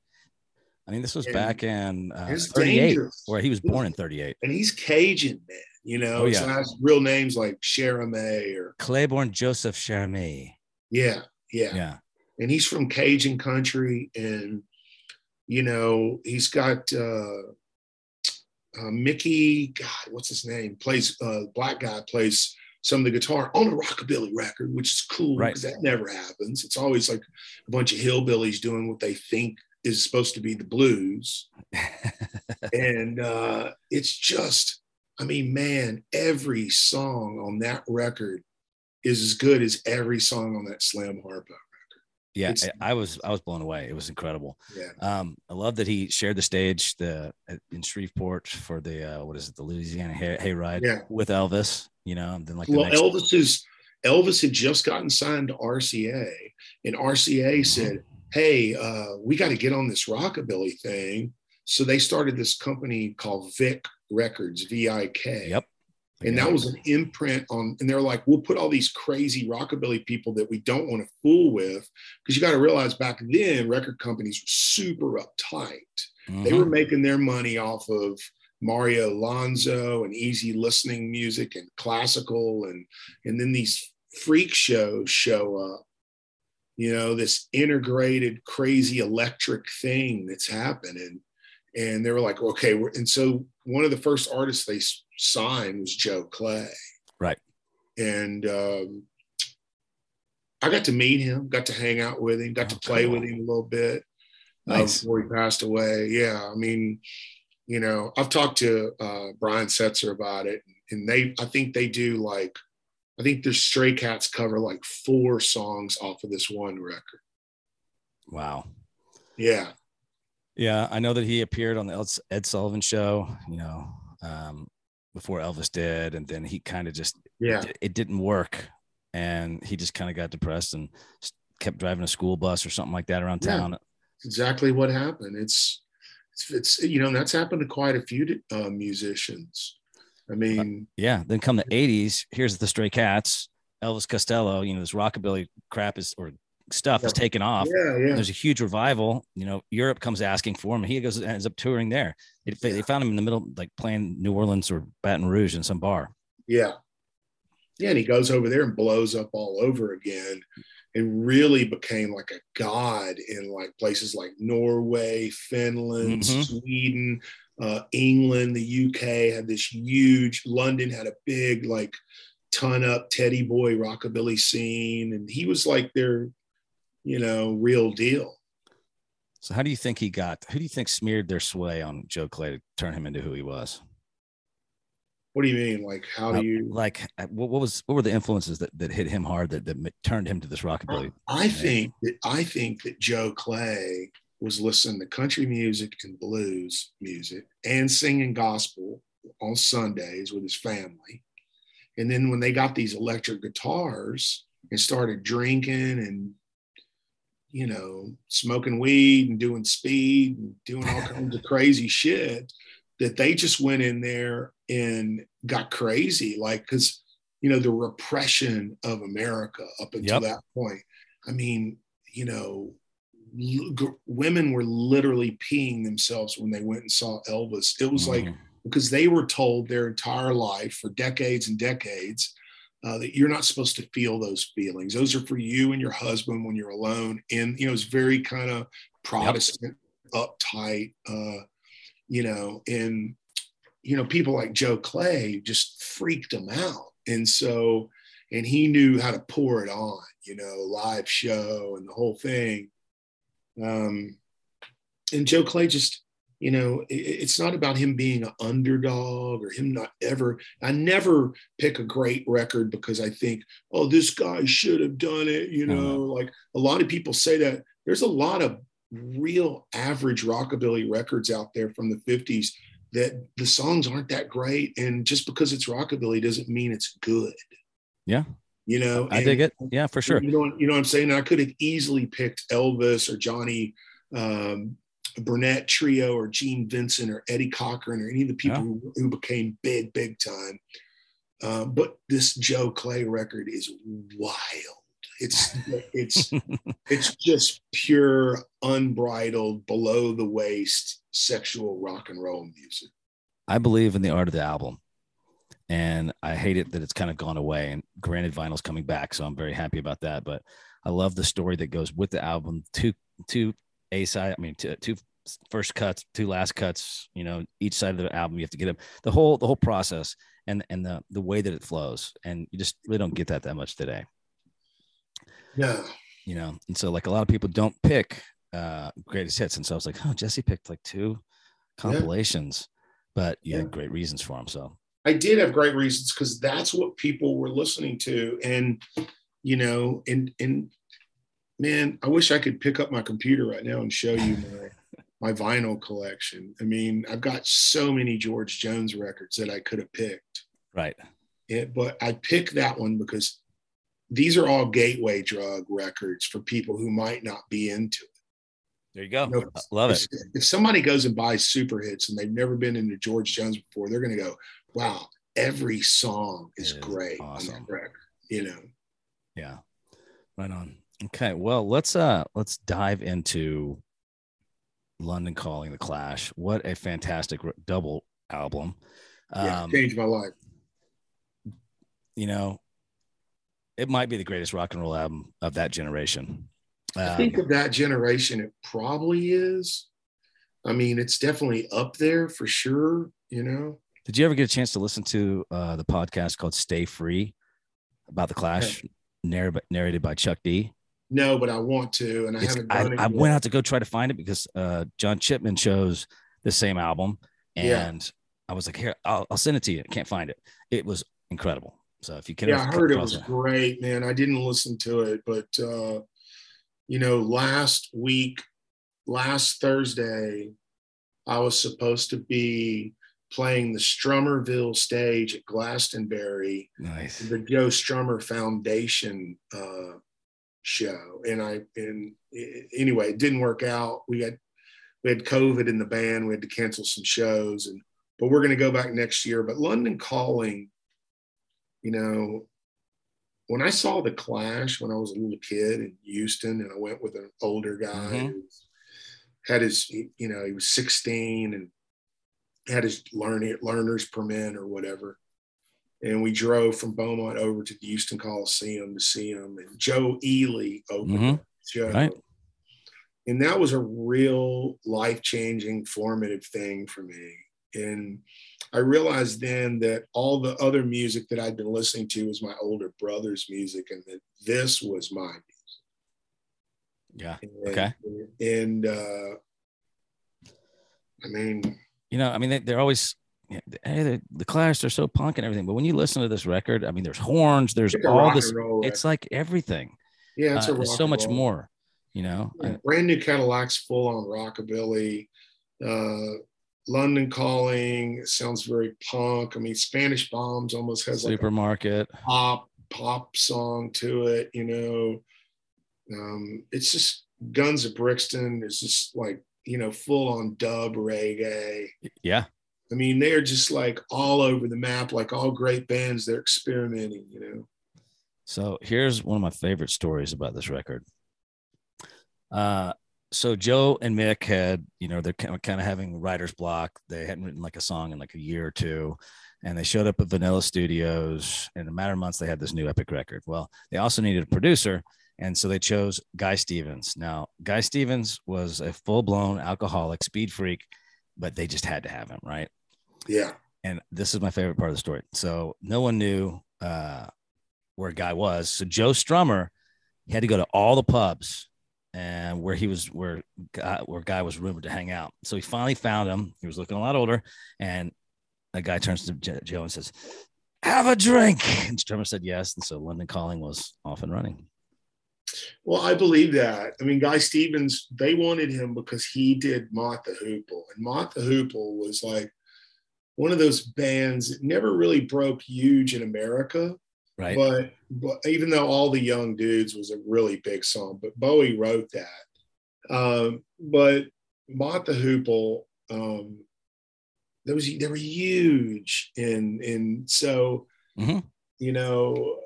i mean this was and back in uh, 38 dangerous. where he was born in 38 and he's cajun man you know oh, yeah. has real names like Cherame or claiborne joseph Cherame. yeah yeah yeah and he's from cajun country and you know he's got uh, uh mickey god what's his name plays uh black guy plays some of the guitar on a rockabilly record, which is cool because right. that never happens. It's always like a bunch of hillbillies doing what they think is supposed to be the blues. and uh, it's just, I mean, man, every song on that record is as good as every song on that Slim Harpo record. Yeah, I was I was blown away. It was incredible. Yeah. Um, I love that he shared the stage the in Shreveport for the uh, what is it the Louisiana Hay, Hayride yeah. with Elvis you know, then like the well, next- Elvis is Elvis had just gotten signed to RCA, and RCA mm-hmm. said, "Hey, uh, we got to get on this rockabilly thing." So they started this company called Vik Records, V I K. Yep. And that was an imprint on, and they're like, we'll put all these crazy rockabilly people that we don't want to fool with. Because you got to realize back then, record companies were super uptight. Mm-hmm. They were making their money off of Mario Lanza and easy listening music and classical and and then these freak shows show up. You know, this integrated, crazy electric thing that's happening. And they were like, okay. And so one of the first artists they signed was Joe Clay. Right. And um, I got to meet him, got to hang out with him, got oh, to play with him a little bit uh, nice. uh, before he passed away. Yeah. I mean, you know, I've talked to uh, Brian Setzer about it, and they, I think they do like, I think the Stray Cats cover like four songs off of this one record. Wow. Yeah. Yeah, I know that he appeared on the Ed Sullivan show, you know, um, before Elvis did, and then he kind of just yeah, it, it, didn't work, and he just kind of got depressed and kept driving a school bus or something like that around town. Yeah, exactly what happened. It's it's, it's you know that's happened to quite a few uh, musicians. I mean, uh, yeah. Then come the '80s. Here's the Stray Cats, Elvis Costello. You know, this rockabilly crap is or stuff yeah. is taken off. Yeah, yeah. There's a huge revival. You know, Europe comes asking for him. He goes ends up touring there. It, yeah. They found him in the middle, like playing New Orleans or Baton Rouge in some bar. Yeah, yeah. And he goes over there and blows up all over again and really became like a god in like places like Norway, Finland, mm-hmm. Sweden, uh, England, the UK had this huge. London had a big like ton up Teddy Boy rockabilly scene, and he was like their, you know, real deal. So how do you think he got? Who do you think smeared their sway on Joe Clay to turn him into who he was? What do you mean? Like, how do you like? Uh, what, what, was what were the influences that, that hit him hard that, that turned him to this rockabilly? I think that I think that Joe Clay was listening to country music and blues music and singing gospel on Sundays with his family. And then when they got these electric guitars and started drinking and you know smoking weed and doing speed and doing all kinds of crazy shit, that they just went in there and got crazy like because you know the repression of america up until yep. that point i mean you know l- women were literally peeing themselves when they went and saw elvis it was mm-hmm. like because they were told their entire life for decades and decades uh, that you're not supposed to feel those feelings those are for you and your husband when you're alone and you know it's very kind of protestant yep. uptight uh, you know, and you know, people like Joe Clay just freaked him out. And so, and he knew how to pour it on, you know, live show and the whole thing. Um, and Joe Clay just, you know, it's not about him being an underdog or him not ever. I never pick a great record because I think, oh, this guy should have done it. You know, mm-hmm. like a lot of people say that. There's a lot of real average rockabilly records out there from the 50s that the songs aren't that great and just because it's rockabilly doesn't mean it's good yeah you know i dig it yeah for sure you know you know what i'm saying i could have easily picked elvis or johnny um, burnett trio or gene vincent or eddie cochran or any of the people yeah. who, who, became big big time uh, but this joe clay record is wild it's it's it's just pure, unbridled, below the waist sexual rock and roll music. I believe in the art of the album. And I hate it that it's kind of gone away. And granted, vinyl's coming back, so I'm very happy about that. But I love the story that goes with the album. Two two A side, I mean, two, two first cuts, two last cuts. You know, each side of the album, you have to get them. The whole the whole process and and the the way that it flows, and you just really don't get that that much today. Yeah. You know, and so like a lot of people don't pick uh greatest hits. And so I was like, oh, Jesse picked like two compilations, yeah. but you yeah. had great reasons for them. So I did have great reasons because that's what people were listening to. And, you know, and and man, I wish I could pick up my computer right now and show you my my vinyl collection. I mean, I've got so many George Jones records that I could have picked. Right. It, but I picked that one because these are all gateway drug records for people who might not be into it. There you go. You know, Love if, it. If somebody goes and buys super hits and they've never been into George Jones before, they're going to go, wow, every song is, is great awesome. on that record, you know? Yeah. Right on. Okay. Well, let's, uh, let's dive into London Calling the Clash. What a fantastic double album. Um, yeah, changed my life. You know, it might be the greatest rock and roll album of that generation. Um, I think of that generation, it probably is. I mean, it's definitely up there for sure. You know. Did you ever get a chance to listen to uh, the podcast called "Stay Free" about the Clash, narrated, narrated by Chuck D? No, but I want to, and I it's, haven't. I, I went out to go try to find it because uh, John Chipman chose the same album, and yeah. I was like, "Here, I'll, I'll, send it to you." I can't find it. It was incredible. So if you can, yeah, I heard it was great, man. I didn't listen to it, but uh, you know, last week, last Thursday, I was supposed to be playing the Strummerville stage at Glastonbury, nice. the Joe Strummer Foundation uh, show, and I and anyway, it didn't work out. We had we had COVID in the band. We had to cancel some shows, and but we're going to go back next year. But London Calling, you know, when I saw the Clash when I was a little kid in Houston, and I went with an older guy mm-hmm. who had his, you know, he was 16 and had his learning learners permit or whatever. And we drove from Beaumont over to the Houston Coliseum to see him. And Joe Ely opened mm-hmm. the show. Right. And that was a real life changing, formative thing for me. And I realized then that all the other music that I'd been listening to was my older brother's music, and that this was my music. Yeah. And, okay. And uh, I mean, you know, I mean, they, are always hey, the Clash are so punk and everything, but when you listen to this record, I mean, there's horns, there's all this. It's like everything. Yeah, it's uh, so much more. You know, yeah, brand new Cadillacs, full on rockabilly. Uh, London Calling sounds very punk. I mean, Spanish Bombs almost has supermarket like pop pop song to it. You know, um, it's just Guns of Brixton is just like you know full on dub reggae. Yeah, I mean they're just like all over the map, like all great bands. They're experimenting. You know. So here's one of my favorite stories about this record. Uh, so Joe and Mick had, you know, they're kind of, kind of having writer's block. They hadn't written like a song in like a year or two. And they showed up at Vanilla Studios. In a matter of months, they had this new epic record. Well, they also needed a producer. And so they chose Guy Stevens. Now, Guy Stevens was a full blown alcoholic, speed freak, but they just had to have him, right? Yeah. And this is my favorite part of the story. So no one knew uh, where Guy was. So Joe Strummer he had to go to all the pubs and where he was where guy, where guy was rumored to hang out. So he finally found him. He was looking a lot older, and a guy turns to Joe and says, "Have a drink." And Strummer said yes, and so London Calling was off and running. Well, I believe that. I mean, Guy Stevens, they wanted him because he did Mott the Hoople, and Mott the Hoople was like one of those bands that never really broke huge in America Right. But, but even though all the young dudes was a really big song, but Bowie wrote that. Um, but Mott the Hoople, um, there was they were huge, and and so mm-hmm. you know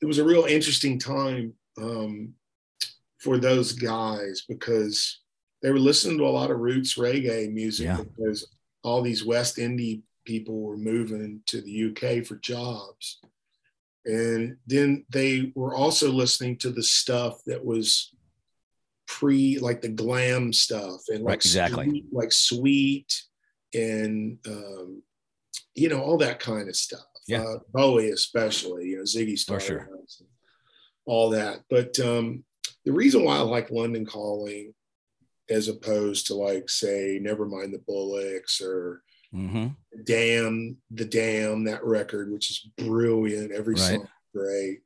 it was a real interesting time um, for those guys because they were listening to a lot of roots reggae music yeah. because all these West Indie people were moving to the UK for jobs. And then they were also listening to the stuff that was pre, like the glam stuff and like exactly sweet, like sweet and um, you know all that kind of stuff. Yeah, uh, Bowie especially, you know Ziggy Stardust, sure. all that. But um, the reason why I like London Calling, as opposed to like say never mind the Bollocks or Mm-hmm. Damn, the Damn, that record, which is brilliant. Every right. song great.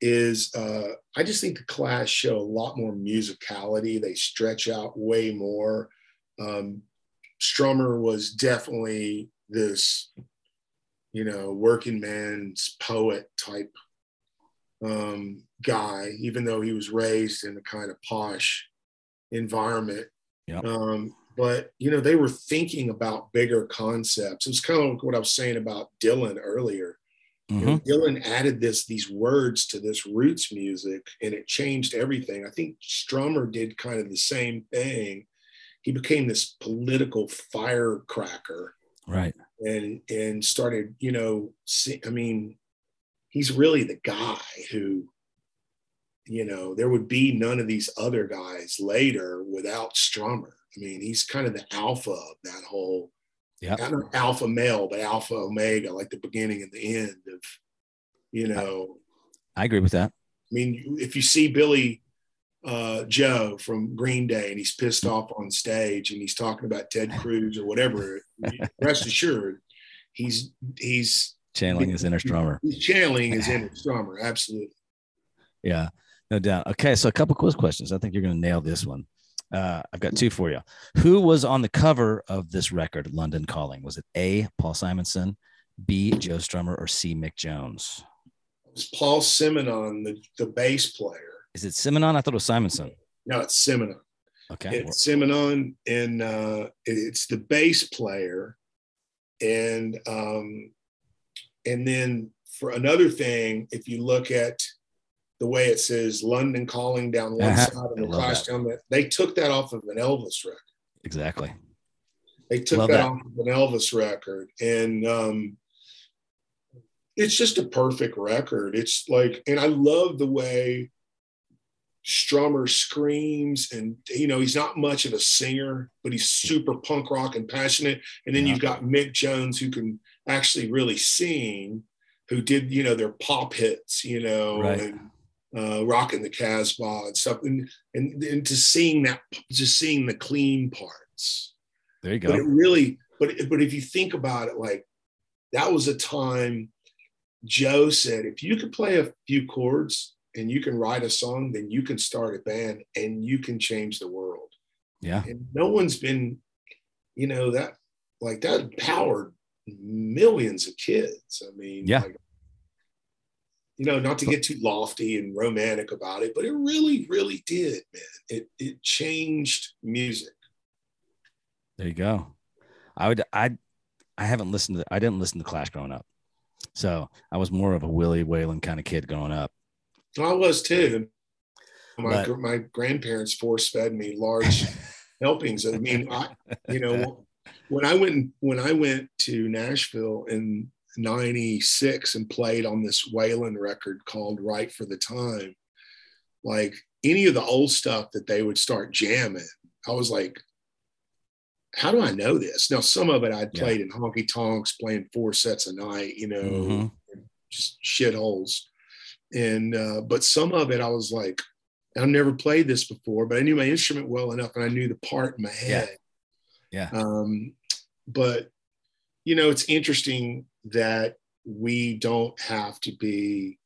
Is uh, I just think the Clash show a lot more musicality. They stretch out way more. Um, Strummer was definitely this, you know, working man's poet type um, guy, even though he was raised in a kind of posh environment. Um, but you know they were thinking about bigger concepts. It was kind of like what I was saying about Dylan earlier. Mm-hmm. You know. Dylan added this these words to this roots music, and it changed everything. I think Strummer did kind of the same thing. He became this political firecracker, right? And and started, you know, see, I mean, he's really the guy who, you know, there would be none of these other guys later without Strummer. I mean, he's kind of the alpha of that whole, yeah, not alpha male, but alpha omega, like the beginning and the end of, you know. I agree with that. I mean, if you see Billy uh, Joe from Green Day and he's pissed off on stage and he's talking about Ted Cruz or whatever, rest assured, he's he's channeling his inner Strummer. He's channeling his inner Strummer, absolutely. Yeah, no doubt. Okay, so a couple quiz questions. I think you're going to nail this one. Uh, I've got two for you. Who was on the cover of this record, London Calling? Was it A. Paul Simonson, B. Joe Strummer, or C. Mick Jones? It was Paul Simonon, the, the bass player. Is it Simonon? I thought it was Simonson. No, it's Simonon. Okay. It's Simonon, and uh, it's the bass player, and um, and then for another thing, if you look at the way it says London calling down one uh-huh. side and the Clash down that, they took that off of an Elvis record. Exactly. They took that, that, off of an Elvis record, and um, it's just a perfect record. It's like, and I love the way Strummer screams, and you know he's not much of a singer, but he's super punk rock and passionate. And then yeah. you've got Mick Jones who can actually really sing, who did you know their pop hits, you know, right. and uh, rocking the Casbah and stuff, and, and and to seeing that, just seeing the clean parts. There you go. But it really, but but if you think about it, like that was a time Joe said, if you could play a few chords and you can write a song, then you can start a band and you can change the world. Yeah. And no one's been, you know, that like that empowered millions of kids. I mean, yeah. Like, you know, not to get too lofty and romantic about it, but it really, really did, man. It it changed music. There you go. I would I I haven't listened to I didn't listen to Clash growing up. So I was more of a Willie Waylon kind of kid growing up. I was too. My but, my grandparents force fed me large helpings. I mean, I you know when I went when I went to Nashville in '96 and played on this Waylon record called "Right for the Time," like any of the old stuff that they would start jamming, I was like, how do I know this? Now, some of it I'd played yeah. in honky tonks, playing four sets a night, you know, mm-hmm. just shitholes and uh, but some of it I was like, I've never played this before, but I knew my instrument well enough, and I knew the part in my head. Yeah. yeah. Um, but you know, it's interesting that we don't have to be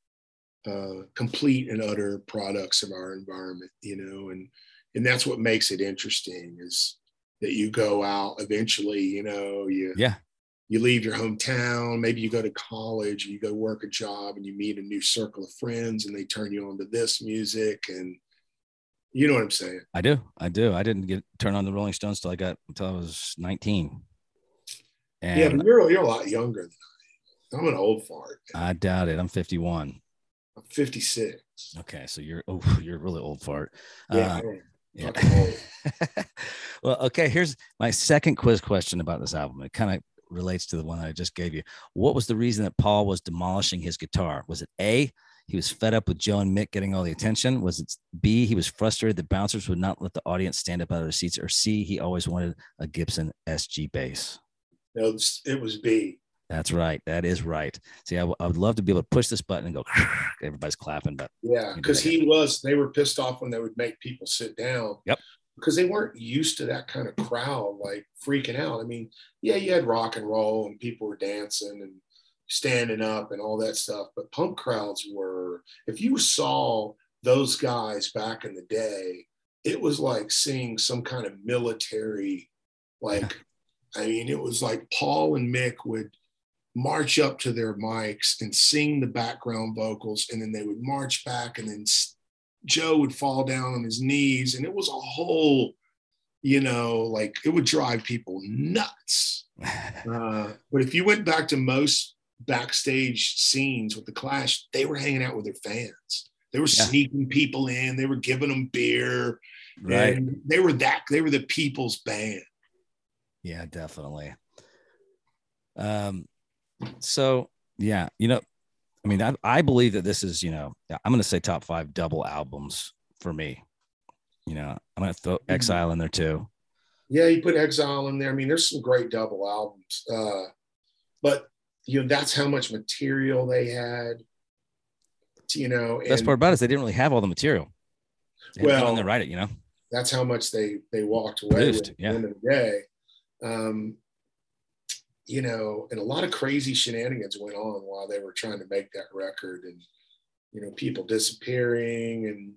uh, complete and utter products of our environment, you know, and and that's what makes it interesting is that you go out eventually, you know, you yeah you leave your hometown, maybe you go to college, you go work a job and you meet a new circle of friends and they turn you on to this music and you know what I'm saying? I do. I do. I didn't get turned on the Rolling Stones till I got until I was 19. And yeah, but you're you're a lot younger than. I'm an old fart. I doubt it. I'm 51. I'm 56. Okay, so you're oh you're a really old fart. Yeah. Uh, yeah. well, okay. Here's my second quiz question about this album. It kind of relates to the one I just gave you. What was the reason that Paul was demolishing his guitar? Was it A, he was fed up with Joe and Mick getting all the attention? Was it B, he was frustrated that bouncers would not let the audience stand up out of their seats? Or C, he always wanted a Gibson SG bass? No, it was B. That's right. That is right. See, I, w- I would love to be able to push this button and go, everybody's clapping, but yeah, because he was, they were pissed off when they would make people sit down. Yep because they weren't used to that kind of crowd like freaking out. I mean, yeah, you had rock and roll and people were dancing and standing up and all that stuff, but punk crowds were, if you saw those guys back in the day, it was like seeing some kind of military, like, I mean, it was like Paul and Mick would march up to their mics and sing the background vocals, and then they would march back and then Joe would fall down on his knees, and it was a whole, you know, like it would drive people nuts. Uh, but if you went back to most backstage scenes with the Clash, they were hanging out with their fans. They were yeah. sneaking people in. They were giving them beer. Right. they were that. They were the people's band. Yeah, definitely. Um. So yeah, you know, I mean, I, I believe that this is, you know, I'm going to say top five double albums for me. You know, I'm going to throw Mm-hmm. Exile in there too. Yeah, you put Exile in there. I mean, there's some great double albums. Uh, but you know, that's how much material they had. You know, Best part about it is they didn't really have all the material. They had to go Well, in there write it, you know. that's how much they they walked away Produced, with yeah. at the end of the day. Um, you know, and a lot of crazy shenanigans went on while they were trying to make that record, and you know, people disappearing, and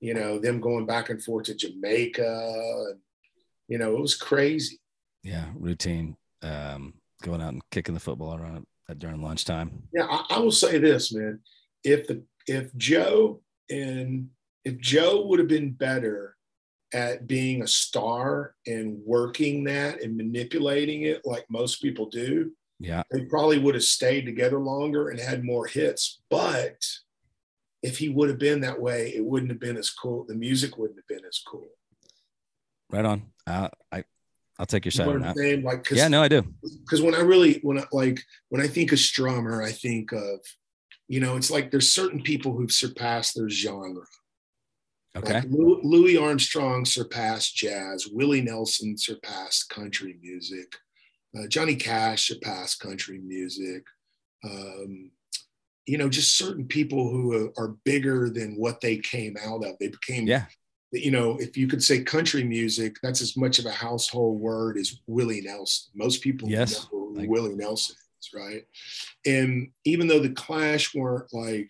you know, them going back and forth to Jamaica, and you know, it was crazy. Yeah, routine. Um, going out and kicking the football around at, during lunchtime. Yeah, I, I will say this, man. If the if Joe and if Joe would have been better at being a star and working that and manipulating it like most people do, Yeah, they probably would have stayed together longer and had more hits. But if he would have been that way, it wouldn't have been as cool. The music wouldn't have been as cool. right on. Uh, I, I'll take your You side know on that. Like, Yeah, no, I do. because when I really when I like when I think of Strummer, I think of you know it's like there's certain people who've surpassed their genre. Okay. Like Louis Armstrong surpassed jazz. Willie Nelson surpassed country music. Uh, Johnny Cash surpassed country music. Um, you know, just certain people who are, bigger than what they came out of. They became Yeah. you know, if you could say country music, that's as much of a household word as Willie Nelson. Most people Yes. know who Like- Willie Nelson is, right? And even though the Clash weren't like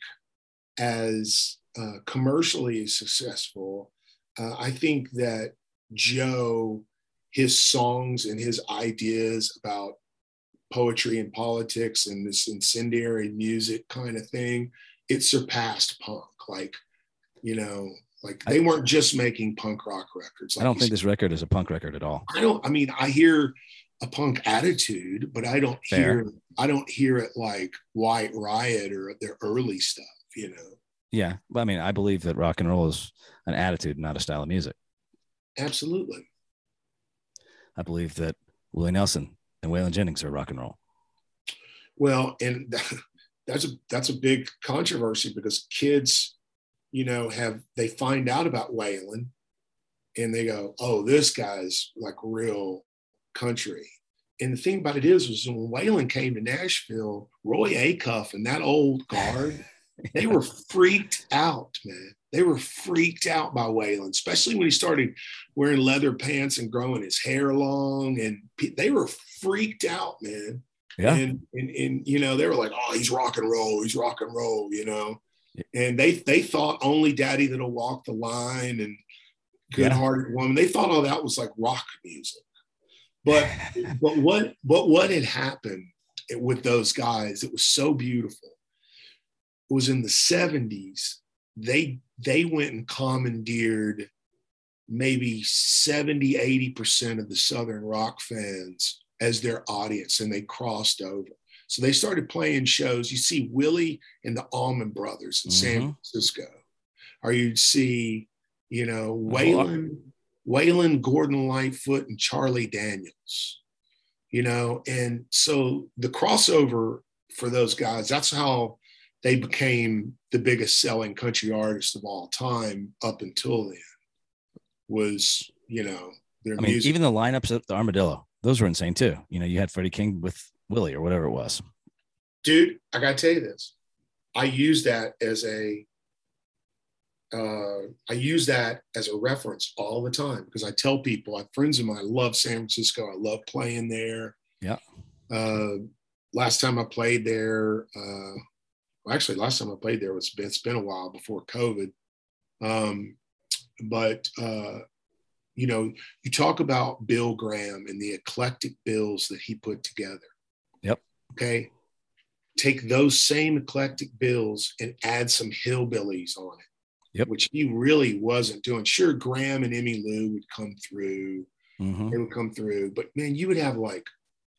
as uh, commercially successful, uh, I think that Joe, his songs and his ideas about poetry and politics and this incendiary music kind of thing, it surpassed punk. Like, you know, like they weren't just making punk rock records. I don't think said. this record is a punk record at all. I don't. I mean, I hear a punk attitude, but I don't Fair. hear. I don't hear it like White Riot or their early stuff. You know, Yeah, I mean, I believe that rock and roll is an attitude, not a style of music. absolutely. I believe that Willie Nelson and Waylon Jennings are rock and roll. Well, and that's a that's a big controversy because kids, you know, have they find out about Waylon, and they go, "Oh, this guy's like real country." And the thing about it is, was when Waylon came to Nashville, Roy Acuff and that old guard, they were freaked out, man. They were freaked out by Waylon, especially when he started wearing leather pants and growing his hair long, and they were freaked out, man. Yeah. And, and and you know they were like, oh, he's rock and roll, he's rock and roll, you know. And they they thought only Daddy that'll walk the line and Good Hearted Woman. They thought all that was like rock music. But but what but what had happened with those guys? It was so beautiful. Was in the '70s. They they went and commandeered maybe 70 80 percent of the southern rock fans as their audience and they crossed over so they started playing shows you see willie and the allman brothers in san Mhm. francisco or you'd see you know waylon waylon gordon lightfoot and charlie daniels you know and so the crossover for those guys that's how they became the biggest selling country artist of all time up until then was you know their I mean, music even the lineups at the Armadillo, those were insane too. You know, you had Freddie King with Willie or whatever it was. dude i gotta tell you this i use that as a uh, I use that as a reference all the time because I tell people, I have friends of mine, I love San Francisco. I love playing there. Yeah. Uh, last time I played there, uh, well, actually, last time I played there was it's been a while before COVID. Um, but uh, you know, you talk about Bill Graham and the eclectic bills that he put together. Yep. Okay. Take those same eclectic bills and add some hillbillies on it. Yep. Which he really wasn't doing. Sure, Gram and Emmylou would come through. Mhm. They would come through, but man, you would have like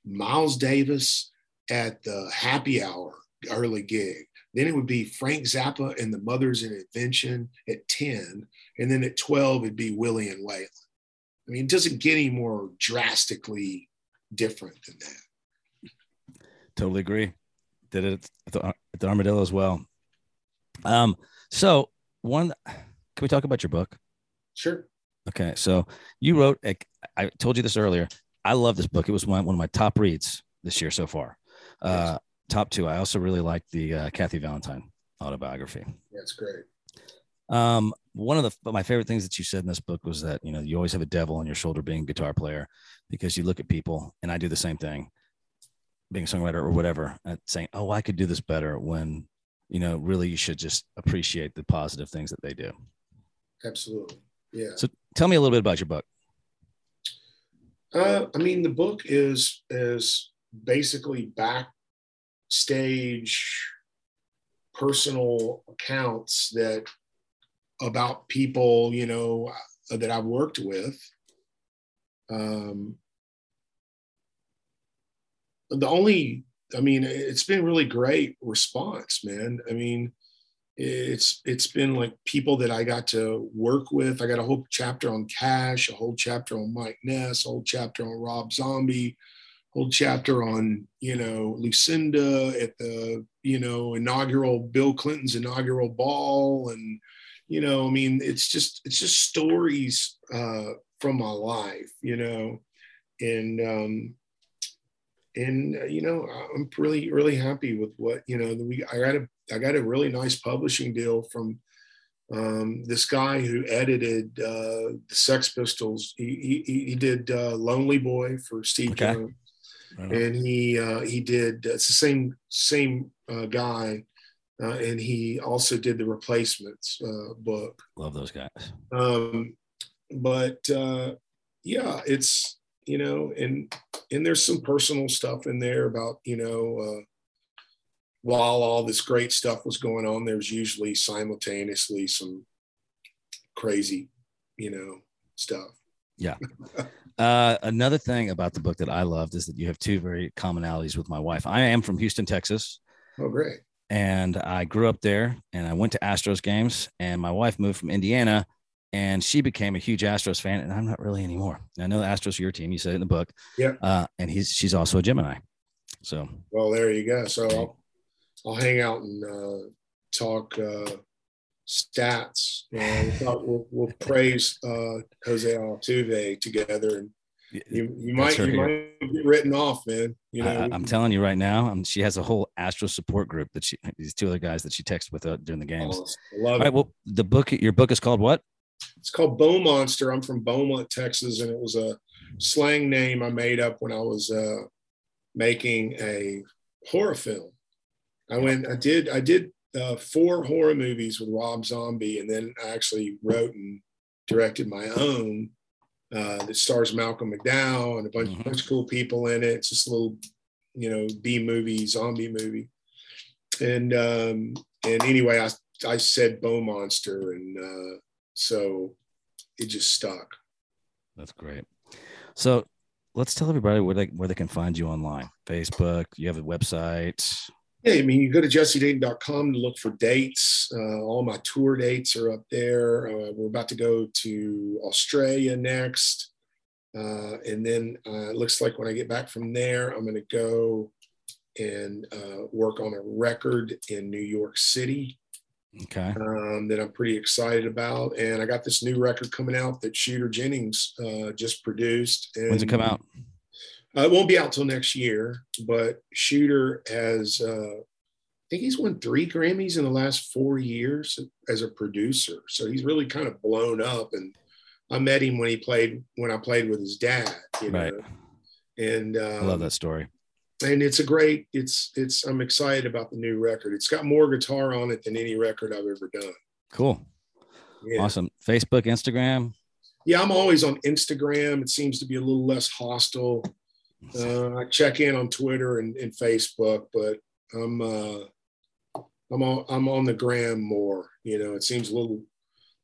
Miles Davis at the happy hour early gig. Then it would be Frank Zappa and the Mothers of Invention at 10. And then at 12, it'd be Willie and Waylon. I mean, it doesn't get any more drastically different than that. Totally agree. did it at the, at the Armadillo as well. Um, so one, can we talk about your book? Sure. Okay, so you wrote. A, I told you this earlier. I love this book. It was one, one of my top reads this year so far. Uh. Top two. I also really like the uh, Kathy Valentine autobiography. That's great. Um, one of the my favorite things that you said in this book was that you know you always have a devil on your shoulder being a guitar player because you look at people and I do the same thing, being a songwriter or whatever, saying, "Oh, I could do this better." When you know, really, you should just appreciate the positive things that they do. Absolutely, yeah. So, tell me a little bit about your book. Uh, I mean, the book is is basically backstage personal accounts that about people, you know, that I've worked with. Um, the only, I mean, it's been really great response, man. I mean, it's it's been like people that I got to work with. I got a whole chapter on Cash, a whole chapter on Mike Ness, a whole chapter on Rob Zombie, whole chapter on you know Lucinda at the you know inaugural Bill Clinton's inaugural ball, and you know, I mean, it's just it's just stories uh, from my life, you know, and um, and uh, you know, I'm really really happy with what you know. We I got a I got a really nice publishing deal from um, this guy who edited uh, the Sex Pistols. He he, he did uh, Lonely Boy for Steve okay. Jones, right and he uh, he did. It's the same same uh, guy uh, and he also did the replacements uh, book. Love those guys. Um, but uh, yeah, it's you know, and and there's some personal stuff in there about you know, uh, while all this great stuff was going on, there's usually simultaneously some crazy, you know, stuff. Yeah. Uh, another thing about the book that I loved is that you have two very commonalities with my wife. I am from Houston, Texas. Oh, great and I grew up there and I went to Astros games and my wife moved from Indiana and she became a huge Astros fan and I'm not really anymore. I know the Astros are your team. You said it in the book. Yeah. Uh, and he's, she's also a Gemini. So, well, there you go. So I'll, I'll hang out and uh, talk uh, stats. Uh, we'll, we'll, praise uh, Jose Altuve together and you, you might you might get written off, man. You know, I, am telling you right now. Um, she has a whole Astro support group that she these two other guys that she texts with uh, during the games. Oh, love All right, well, the book your book is called what? It's called Beaumonster. I'm from Beaumont, Texas, and it was a slang name I made up when I was uh, making a horror film. I went, I did, I did uh, four horror movies with Rob Zombie, and then I actually wrote and directed my own uh, that stars Malcolm McDowell and a bunch, mm-hmm. bunch of cool people in it. It's just a little, you know, B movie, zombie movie. And um, and anyway, I I said Beaumonster, and uh, so it just stuck. That's great. So let's tell everybody where they where they can find you online. Facebook. You have a website. Yeah, I mean, you go to jessedayton.com to look for dates. Uh, all my tour dates are up there. Uh, we're about to go to Australia next. Uh, and then uh, it looks like when I get back from there, I'm going to go and uh, work on a record in New York City. Okay. Um, that I'm pretty excited about. And I got this new record coming out that Shooter Jennings uh, just produced. And, When's it come out? Uh, it won't be out till next year, but Shooter has, uh, I think he's won three Grammys in the last four years as a producer. So he's really kind of blown up. And I met him when he played, when I played with his dad, you know. Right. And um, I love that story. And it's a great, it's, it's, I'm excited about the new record. It's got more guitar on it than any record I've ever done. Cool. Yeah. Awesome. Facebook, Instagram. Yeah, I'm always on Instagram. It seems to be a little less hostile. Uh, I check in on Twitter and, and Facebook, but I'm uh, I'm on I'm on the gram more. You know, it seems a little.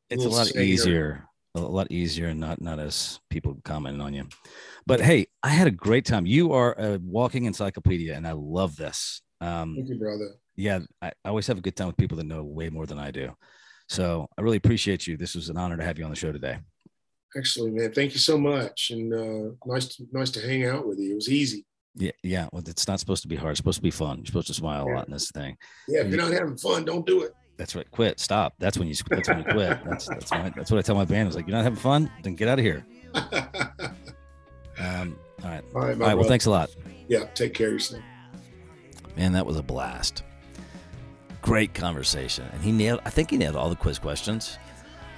It's a, little a lot saner. easier, a lot easier, and not not as people commenting on you. But hey, I had a great time. You are a walking encyclopedia, and I love this. Um, Thank you, brother. Yeah, I, I always have a good time with people that know way more than I do. So I really appreciate you. This was an honor to have you on the show today. Excellent, man. Thank you so much, and uh, nice to, nice to hang out with you. It was easy. Yeah, yeah. Well, it's not supposed to be hard. It's supposed to be fun. You're supposed to smile a lot in this thing. Yeah, if you're not having fun, don't do it. That's right. Quit. Stop. That's when you. That's when you quit. That's that's my, that's what I tell my band. I was like, you're not having fun, then get out of here. Um. All right. All right, All right. Well, brother. thanks a lot. Yeah, take care of yourself. Man, that was a blast. Great conversation. And he nailed, I think he nailed all the quiz questions.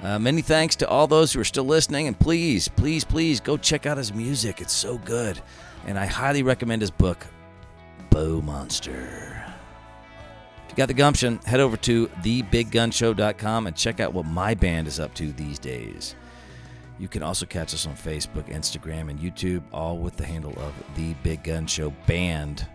Uh, many thanks to all those who are still listening. And please, please, please go check out his music. It's so good. And I highly recommend his book, Beaumonster. If you got the gumption, head over to thebiggunshow.com and check out what my band is up to these days. You can also catch us on Facebook, Instagram, and YouTube, all with the handle of The Big Gun Show Band.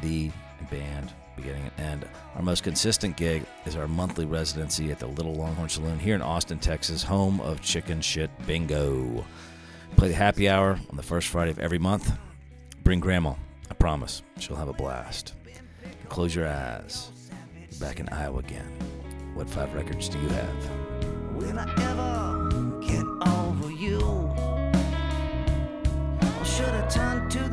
The band, beginning and end. Our most consistent gig is our monthly residency at the Little Longhorn Saloon here in Austin, Texas, home of Chicken Shit Bingo. Play the happy hour on the first Friday of every month. Bring Grandma. I promise. She'll have a blast. Close your eyes. You're back in Iowa again. What five records do you have? Will I ever get over you? Or should I turn to